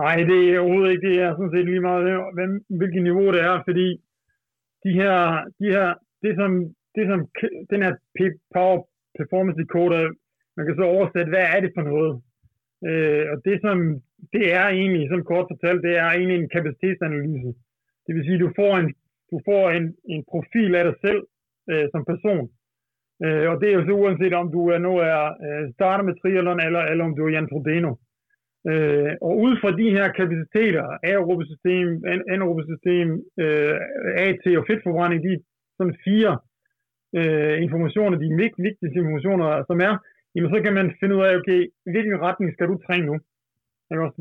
Nej, det er overhovedet ikke. Det er sådan set lige meget, hvem, hvilket niveau det er, fordi de her, de her det som, det som den her Power Performance Decoder, man kan så oversætte, hvad er det for noget? Øh, og det som det er egentlig, som kort fortalt, det er egentlig en kapacitetsanalyse. Det vil sige, du får en, du får en, en profil af dig selv øh, som person. Øh, og det er jo så uanset om du er nu er øh, starter med triathlon, eller, eller om du er Jan Frodeno. Øh, Øh, og ud fra de her kapaciteter, aerobesystem, anaerobesystem, system, øh, AT og fedtforbrænding, de sådan fire øh, informationer, de vigtigste informationer, som er, jamen så kan man finde ud af, okay, hvilken retning skal du træne nu?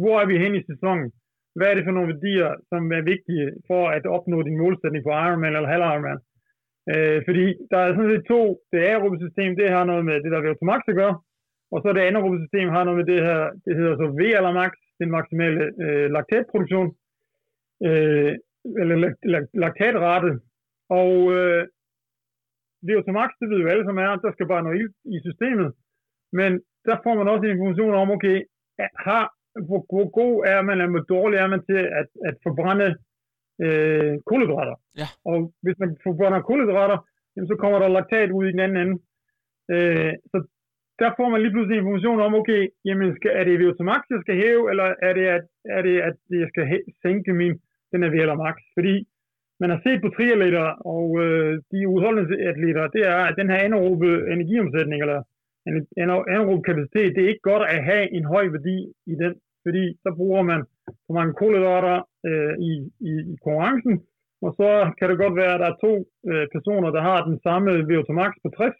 Hvor er vi hen i sæsonen? Hvad er det for nogle værdier, som er vigtige for at opnå din målsætning på Ironman eller halv Ironman? Øh, fordi der er sådan set to, det aerobe system, det har noget med det, der vil max at gøre, og så det andet system har noget med det her, det hedder så V eller max, den maksimale øh, laktatproduktion, øh, eller laktatrate. Og øh, VO2max, det ved jo alle som er, der skal bare noget ild i systemet. Men der får man også information om, okay, har, hvor, hvor god er man, eller hvor dårlig er man til at, at forbrænde øh, kulhydrater. Ja. Og hvis man forbrænder kulhydrater, jamen, så kommer der laktat ud i den anden ende. Øh, så der får man lige pludselig information om, okay, jamen skal, er det VO2 max, jeg skal hæve, eller er det, at, er det, at jeg skal hæ- sænke min, den er VL max? Fordi man har set på triatleter og øh, de udholdningsatleter, det er, at den her anaerobe energiomsætning, eller anaerobe kapacitet, det er ikke godt at have en høj værdi i den, fordi så bruger man for mange kulhydrater øh, i, i, i konkurrencen, og så kan det godt være, at der er to øh, personer, der har den samme VO2 max på 60,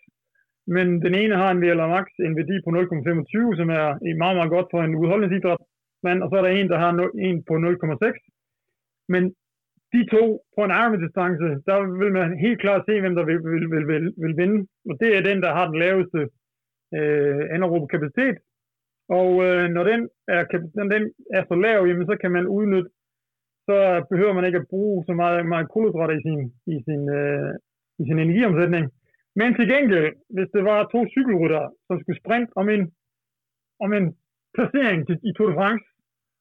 men den ene har en VLR max, en værdi på 0,25, som er meget, meget godt for en udholdenhedsidrætsmand, og så er der en, der har en på 0,6. Men de to på en Ironman-distance, der vil man helt klart se, hvem der vil, vil, vil, vil, vil vinde. Og det er den, der har den laveste øh, anaerobe kapacitet. Og øh, når den er, når den er så lav, jamen, så kan man udnytte, så behøver man ikke at bruge så meget, meget kulhydrater i sin, i sin, øh, i sin energiomsætning. Men til gengæld, hvis det var to cykelrytter, som skulle sprinte om en, om en placering til, i Tour de France,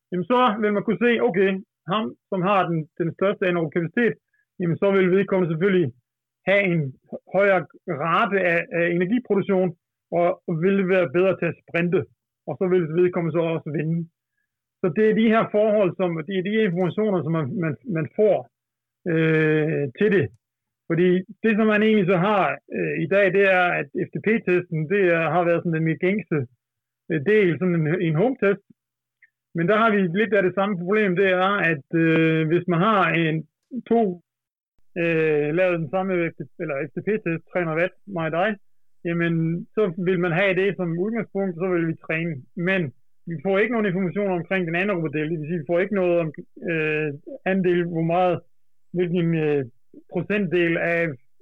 jamen så vil man kunne se, okay, ham, som har den, den største anaerob kapacitet, jamen så vil vedkommende selvfølgelig have en højere rate af, af energiproduktion, og vil være bedre til at sprinte, og så vil vedkommende så også vinde. Så det er de her forhold, som, det er de informationer, som man, man, man får øh, til det. Fordi det, som man egentlig så har øh, i dag, det er, at FTP-testen, det er, har været sådan den gængse øh, del, sådan en, en home-test. Men der har vi lidt af det samme problem, det er, at øh, hvis man har en to øh, lavet den samme eller FTP-test, 300 watt, mig og dig, jamen så vil man have det som udgangspunkt, så vil vi træne. Men vi får ikke nogen information omkring den anden del, det vil sige, vi får ikke noget om øh, andel, hvor meget, hvilken øh, procentdel af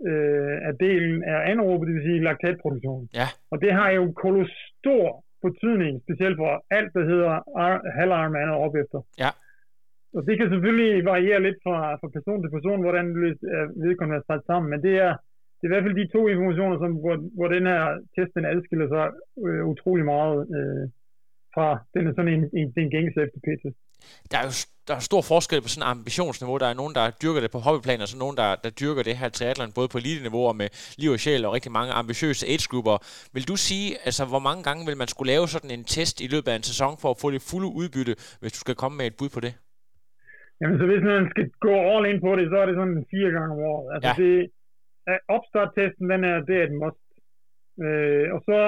øh, af delen er anaerobe, det vil sige laktatproduktion. Ja. Og det har jo kolostor betydning, specielt for alt, der hedder halvarm anaerobe efter. Ja. Og det kan selvfølgelig variere lidt fra, fra person til person, hvordan vedkommende er sat sammen, men det er, det er i hvert fald de to informationer, som, hvor, hvor den her test den adskiller sig øh, utrolig meget øh, fra den er sådan en, en, en gængse FTP-test. Der er jo der er stor forskel på sådan ambitionsniveau. Der er nogen, der dyrker det på hobbyplan, og så nogen, der, der dyrker det her triathlon, både på elite-niveau og med liv og sjæl, og rigtig mange ambitiøse age-grupper. Vil du sige, altså hvor mange gange vil man skulle lave sådan en test i løbet af en sæson, for at få det fulde udbytte, hvis du skal komme med et bud på det? Jamen, så hvis man skal gå all in på det, så er det sådan fire gange om året. Altså, ja. det, opstart-testen, den er, det er et must. Øh, og så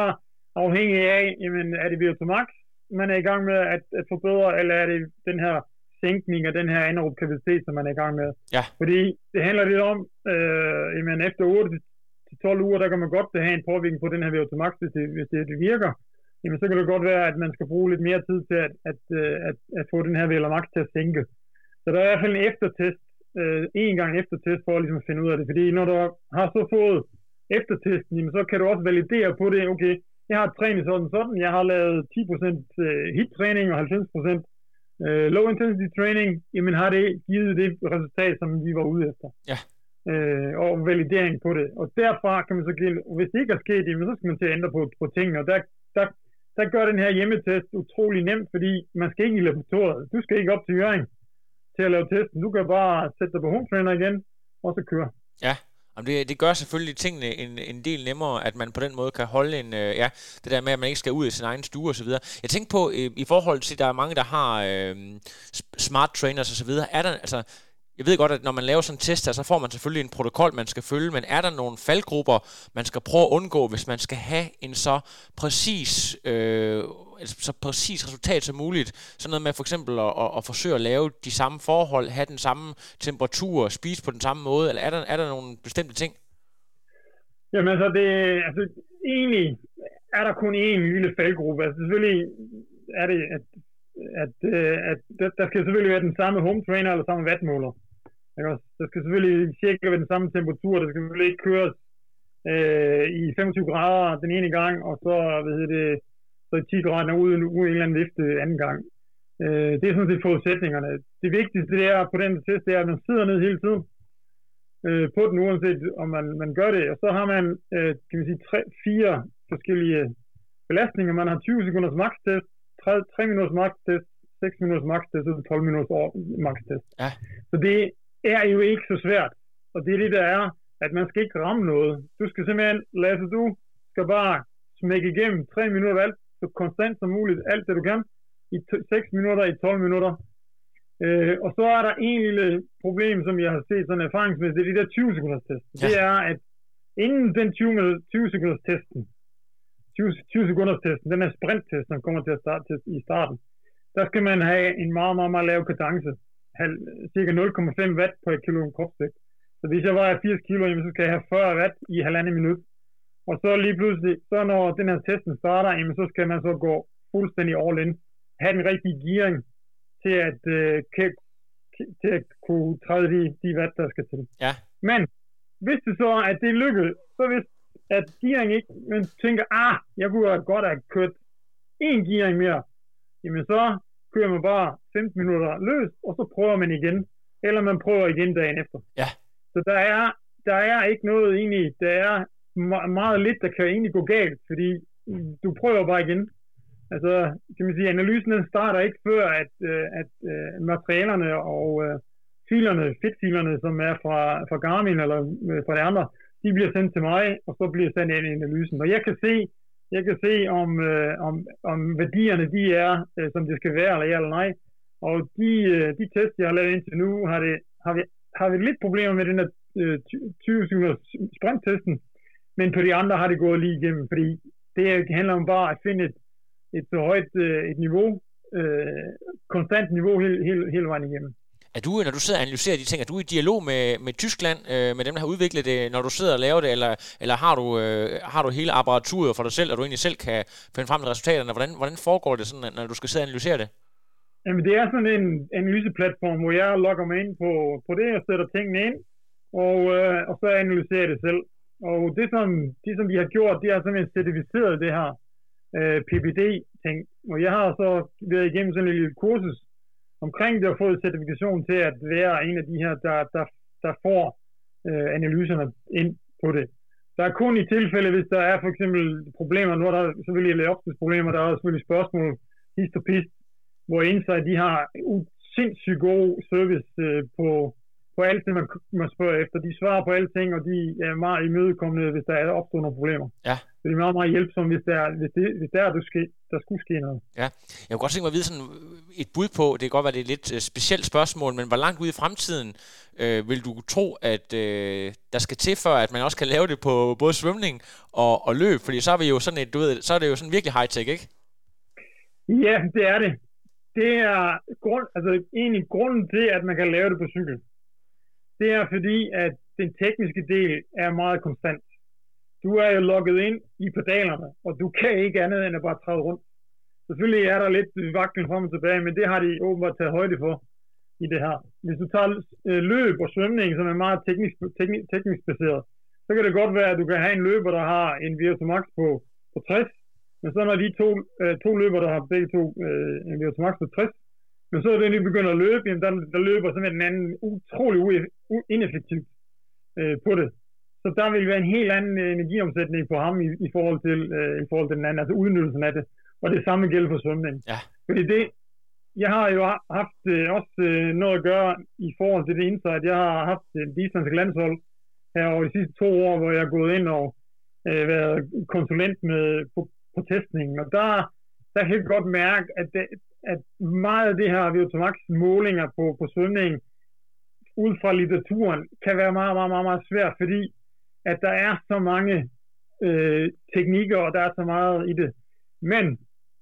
afhængig af, jamen, er det Virtumax, man er i gang med at, at forbedre, eller er det den her sænkning af den her anaerob kapacitet, som man er i gang med. Ja. Fordi det handler lidt om, øh, jamen efter 8 til 12 uger, der kan man godt have en påvirkning på den her VO2 max, hvis det, hvis det, det virker. Jamen så kan det godt være, at man skal bruge lidt mere tid til at, at, øh, at, at få den her VO2 max til at sænke. Så der er i hvert fald en eftertest, øh, en gang eftertest for at ligesom finde ud af det. Fordi når du har så fået eftertesten, jamen, så kan du også validere på det, okay, jeg har trænet sådan sådan, jeg har lavet 10% øh, hit-træning og 90% øh, low intensity training, jamen har det givet det resultat, som vi var ude efter. Ja. Øh, og validering på det. Og derfra kan man så give, hvis det ikke er sket, jamen, så skal man til at ændre på, på tingene. Og der, der, der gør den her hjemmetest utrolig nemt, fordi man skal ikke i laboratoriet. Du skal ikke op til Jørgen til at lave testen. Du kan bare sætte dig på home trainer igen, og så køre. Ja, Jamen det, det gør selvfølgelig tingene en, en del nemmere, at man på den måde kan holde en, øh, ja, det der med, at man ikke skal ud i sin egen stue osv. Jeg tænker på, øh, i forhold til, at der er mange, der har øh, smart trainers osv., er der, altså, jeg ved godt, at når man laver sådan en test her, så får man selvfølgelig en protokol, man skal følge, men er der nogle faldgrupper, man skal prøve at undgå, hvis man skal have en så præcis øh, altså, så præcis resultat som muligt. Sådan noget med for eksempel at, at, at forsøge at lave de samme forhold, have den samme temperatur, spise på den samme måde, eller er der, er der nogle bestemte ting? Jamen altså, det, altså egentlig er der kun én lille faldgruppe. Altså selvfølgelig er det, at, at, øh, at, at der skal selvfølgelig være den samme home trainer eller samme wattmåler. Der skal selvfølgelig cirka være den samme temperatur, der skal selvfølgelig ikke køres øh, i 25 grader den ene gang, og så hvad hedder det, så 10 grader ude, ude en eller anden vifte anden gang. Øh, det er sådan set forudsætningerne. Det vigtigste det er på den test, det er, at man sidder ned hele tiden øh, på den, uanset om man, man gør det. Og så har man, øh, kan vi sige, tre, fire forskellige belastninger. Man har 20 sekunders max-test, 3, 3 minutters max-test, 6 minutters max-test og 12 minutters max-test. Ja. Så det er jo ikke så svært. Og det er det, der er, at man skal ikke ramme noget. Du skal simpelthen, Lasse, du skal bare smække igennem 3 minutter alt så konstant som muligt, alt det du kan, i 6 minutter, i 12 minutter. Øh, og så er der en lille problem, som jeg har set sådan erfaringsmæssigt, det er de der 20 sekunders test. Ja. Det er, at inden den 20, 20 sekunders testen, 20, 20 sekunders testen, den er sprint-test, som kommer til at starte til, i starten, der skal man have en meget, meget, meget lav kadence. Cirka 0,5 watt per kilo kropsvægt. Så hvis jeg vejer 80 kilo, så skal jeg have 40 watt i halvandet minut. Og så lige pludselig, så når den her testen starter, jamen, så skal man så gå fuldstændig all in. Have den rigtige gearing til at, øh, kan, til at kunne træde de, de watt, der skal til. Ja. Men hvis det så at det lykkedes, så hvis at gearing ikke, man tænker, ah, jeg kunne godt have kørt en gearing mere, jamen så kører man bare 15 minutter løs, og så prøver man igen. Eller man prøver igen dagen efter. Ja. Så der er, der er ikke noget egentlig, der er meget lidt, der kan egentlig gå galt, fordi du prøver bare igen. Altså, kan man sige, analysen den starter ikke før, at, øh, at uh, materialerne og uh, filerne, fedtfilerne, som er fra, fra Garmin eller øh, fra de andre, de bliver sendt til mig, og så bliver sendt ind i analysen. Og jeg kan se, jeg kan se om, om, om værdierne de er, som det skal være, eller ja eller nej. Og de, de tests, jeg har lavet indtil nu, har, det, har, vi, har vi lidt problemer med den der 20 sekunders sprinttesten, men på de andre har det gået lige igennem, fordi det handler om bare at finde et, et så højt øh, et niveau, øh, konstant niveau hele, hele, hele vejen igennem. Er du, når du sidder og analyserer de ting, er du i dialog med, med Tyskland, øh, med dem, der har udviklet det, når du sidder og laver det, eller, eller har, du, øh, har du hele apparaturet for dig selv, og du egentlig selv kan finde frem til resultaterne? Hvordan, hvordan foregår det, sådan, når du skal sidde og analysere det? Jamen, det er sådan en analyseplatform, hvor jeg logger mig ind på, på det og sætter tingene ind, og, øh, og så analysere det selv. Og det som, det, som vi har gjort, det er simpelthen certificeret det her øh, PPD-ting. Og jeg har så været igennem sådan en lille kursus omkring det og fået certifikation til at være en af de her, der, der, der får øh, analyserne ind på det. Der er kun i tilfælde, hvis der er for eksempel problemer, nu er der selvfølgelig problemer, der er selvfølgelig spørgsmål, hist og pist, hvor Insight de har sindssygt god service øh, på, på alt det, man, man spørger efter. De svarer på alting, og de er meget imødekommende, hvis der er opstået nogle problemer. Ja. Så de er meget, meget hjælpsomme, hvis der, hvis det, hvis der, der, ske, der skulle ske noget. Ja, jeg kunne godt tænke mig at vide sådan et bud på, det kan godt være, det er et lidt uh, specielt spørgsmål, men hvor langt ud i fremtiden øh, vil du tro, at øh, der skal til, før at man også kan lave det på både svømning og, og løb? Fordi så er vi jo sådan et, du ved, så er det jo sådan virkelig high-tech, ikke? Ja, det er det. Det er grund, altså egentlig grunden til, at man kan lave det på cykel. Det er fordi, at den tekniske del er meget konstant. Du er jo logget ind i pedalerne, og du kan ikke andet end at bare træde rundt. Selvfølgelig er der lidt øh, vaklen frem og tilbage, men det har de åbenbart taget højde for i det her. Hvis du tager øh, løb og svømning, som er meget teknisk, teknisk, teknisk baseret, så kan det godt være, at du kan have en løber, der har en VO2 max på, på 60, men så når de to, øh, to løber, der har begge to øh, en VO2 max på 60, men så er det, de begynder at løbe, jamen der, der løber simpelthen den anden utrolig ineffektivt øh, på det. Så der vil være en helt anden øh, energiomsætning på ham i, i, forhold til, øh, i forhold til den anden, altså udnyttelsen af det. Og det samme gælder for svømning. Ja. Fordi det, jeg har jo haft øh, også øh, noget at gøre i forhold til det insight. Jeg har haft et distance landshold her over de sidste to år, hvor jeg er gået ind og øh, været konsulent med, på, på testningen. Og der, der kan jeg godt mærke, at, det, at meget af det her VO2 målinger på, på svømning ud fra litteraturen kan være meget, meget, meget, meget svært, fordi at der er så mange øh, teknikker, og der er så meget i det. Men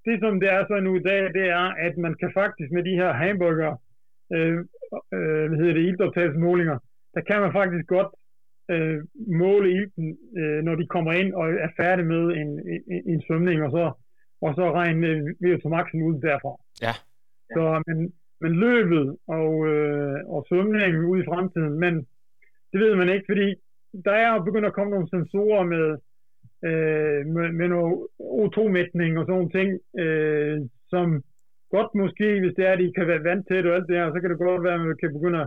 det, som det er så nu i dag, det er, at man kan faktisk med de her hamburger, øh, øh, hvad hedder det, iltoptagelsesmålinger, der kan man faktisk godt øh, måle ilten, øh, når de kommer ind og er færdige med en, en, en svømning, og så, og så regne øh, VO2 maxen ud derfra. Ja. Så, men, men løbet og, øh, og svømningen ud i fremtiden, men det ved man ikke, fordi der er begyndt at komme nogle sensorer med, øh, med, med noget O2-mætning og sådan nogle ting, øh, som godt måske, hvis det er, at de kan være det og alt det her, så kan det godt være, at man kan begynde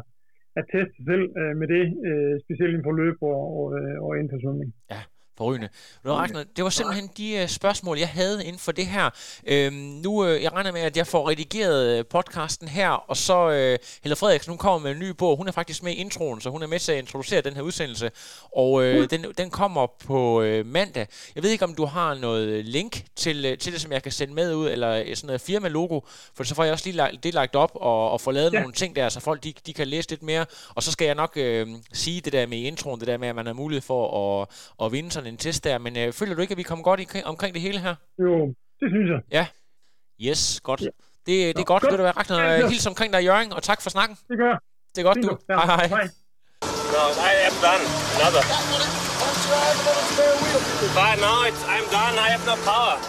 at teste selv øh, med det, øh, specielt inden for løb og, og, øh, og inden for svømning. Ja, forrygende. Det var simpelthen de uh, spørgsmål, jeg havde inden for det her. Øhm, nu, uh, jeg regner med, at jeg får redigeret uh, podcasten her, og så uh, Helle Frederiksen, hun kommer med en ny bog. Hun er faktisk med i introen, så hun er med til at introducere den her udsendelse. Og uh, mm. den, den kommer på uh, mandag. Jeg ved ikke, om du har noget link til, til det, som jeg kan sende med ud, eller sådan noget firma-logo, for så får jeg også lige det lagt op og, og få lavet ja. nogle ting der, så folk de, de kan læse lidt mere. Og så skal jeg nok uh, sige det der med introen, det der med, at man har mulighed for at, at vinde sådan en test der, men øh, føler du ikke, at vi kommer godt i, omkring det hele her? Jo, det synes jeg. Ja. Yes, godt. Ja. Det, det er godt, godt. Vil du være Ragnar. Ja, hils omkring dig, Jørgen, og tak for snakken. Det gør Det er godt, du. Ja. Hej, hej. hej. No, I am done. Another. But no, it's, I'm done. I have no power.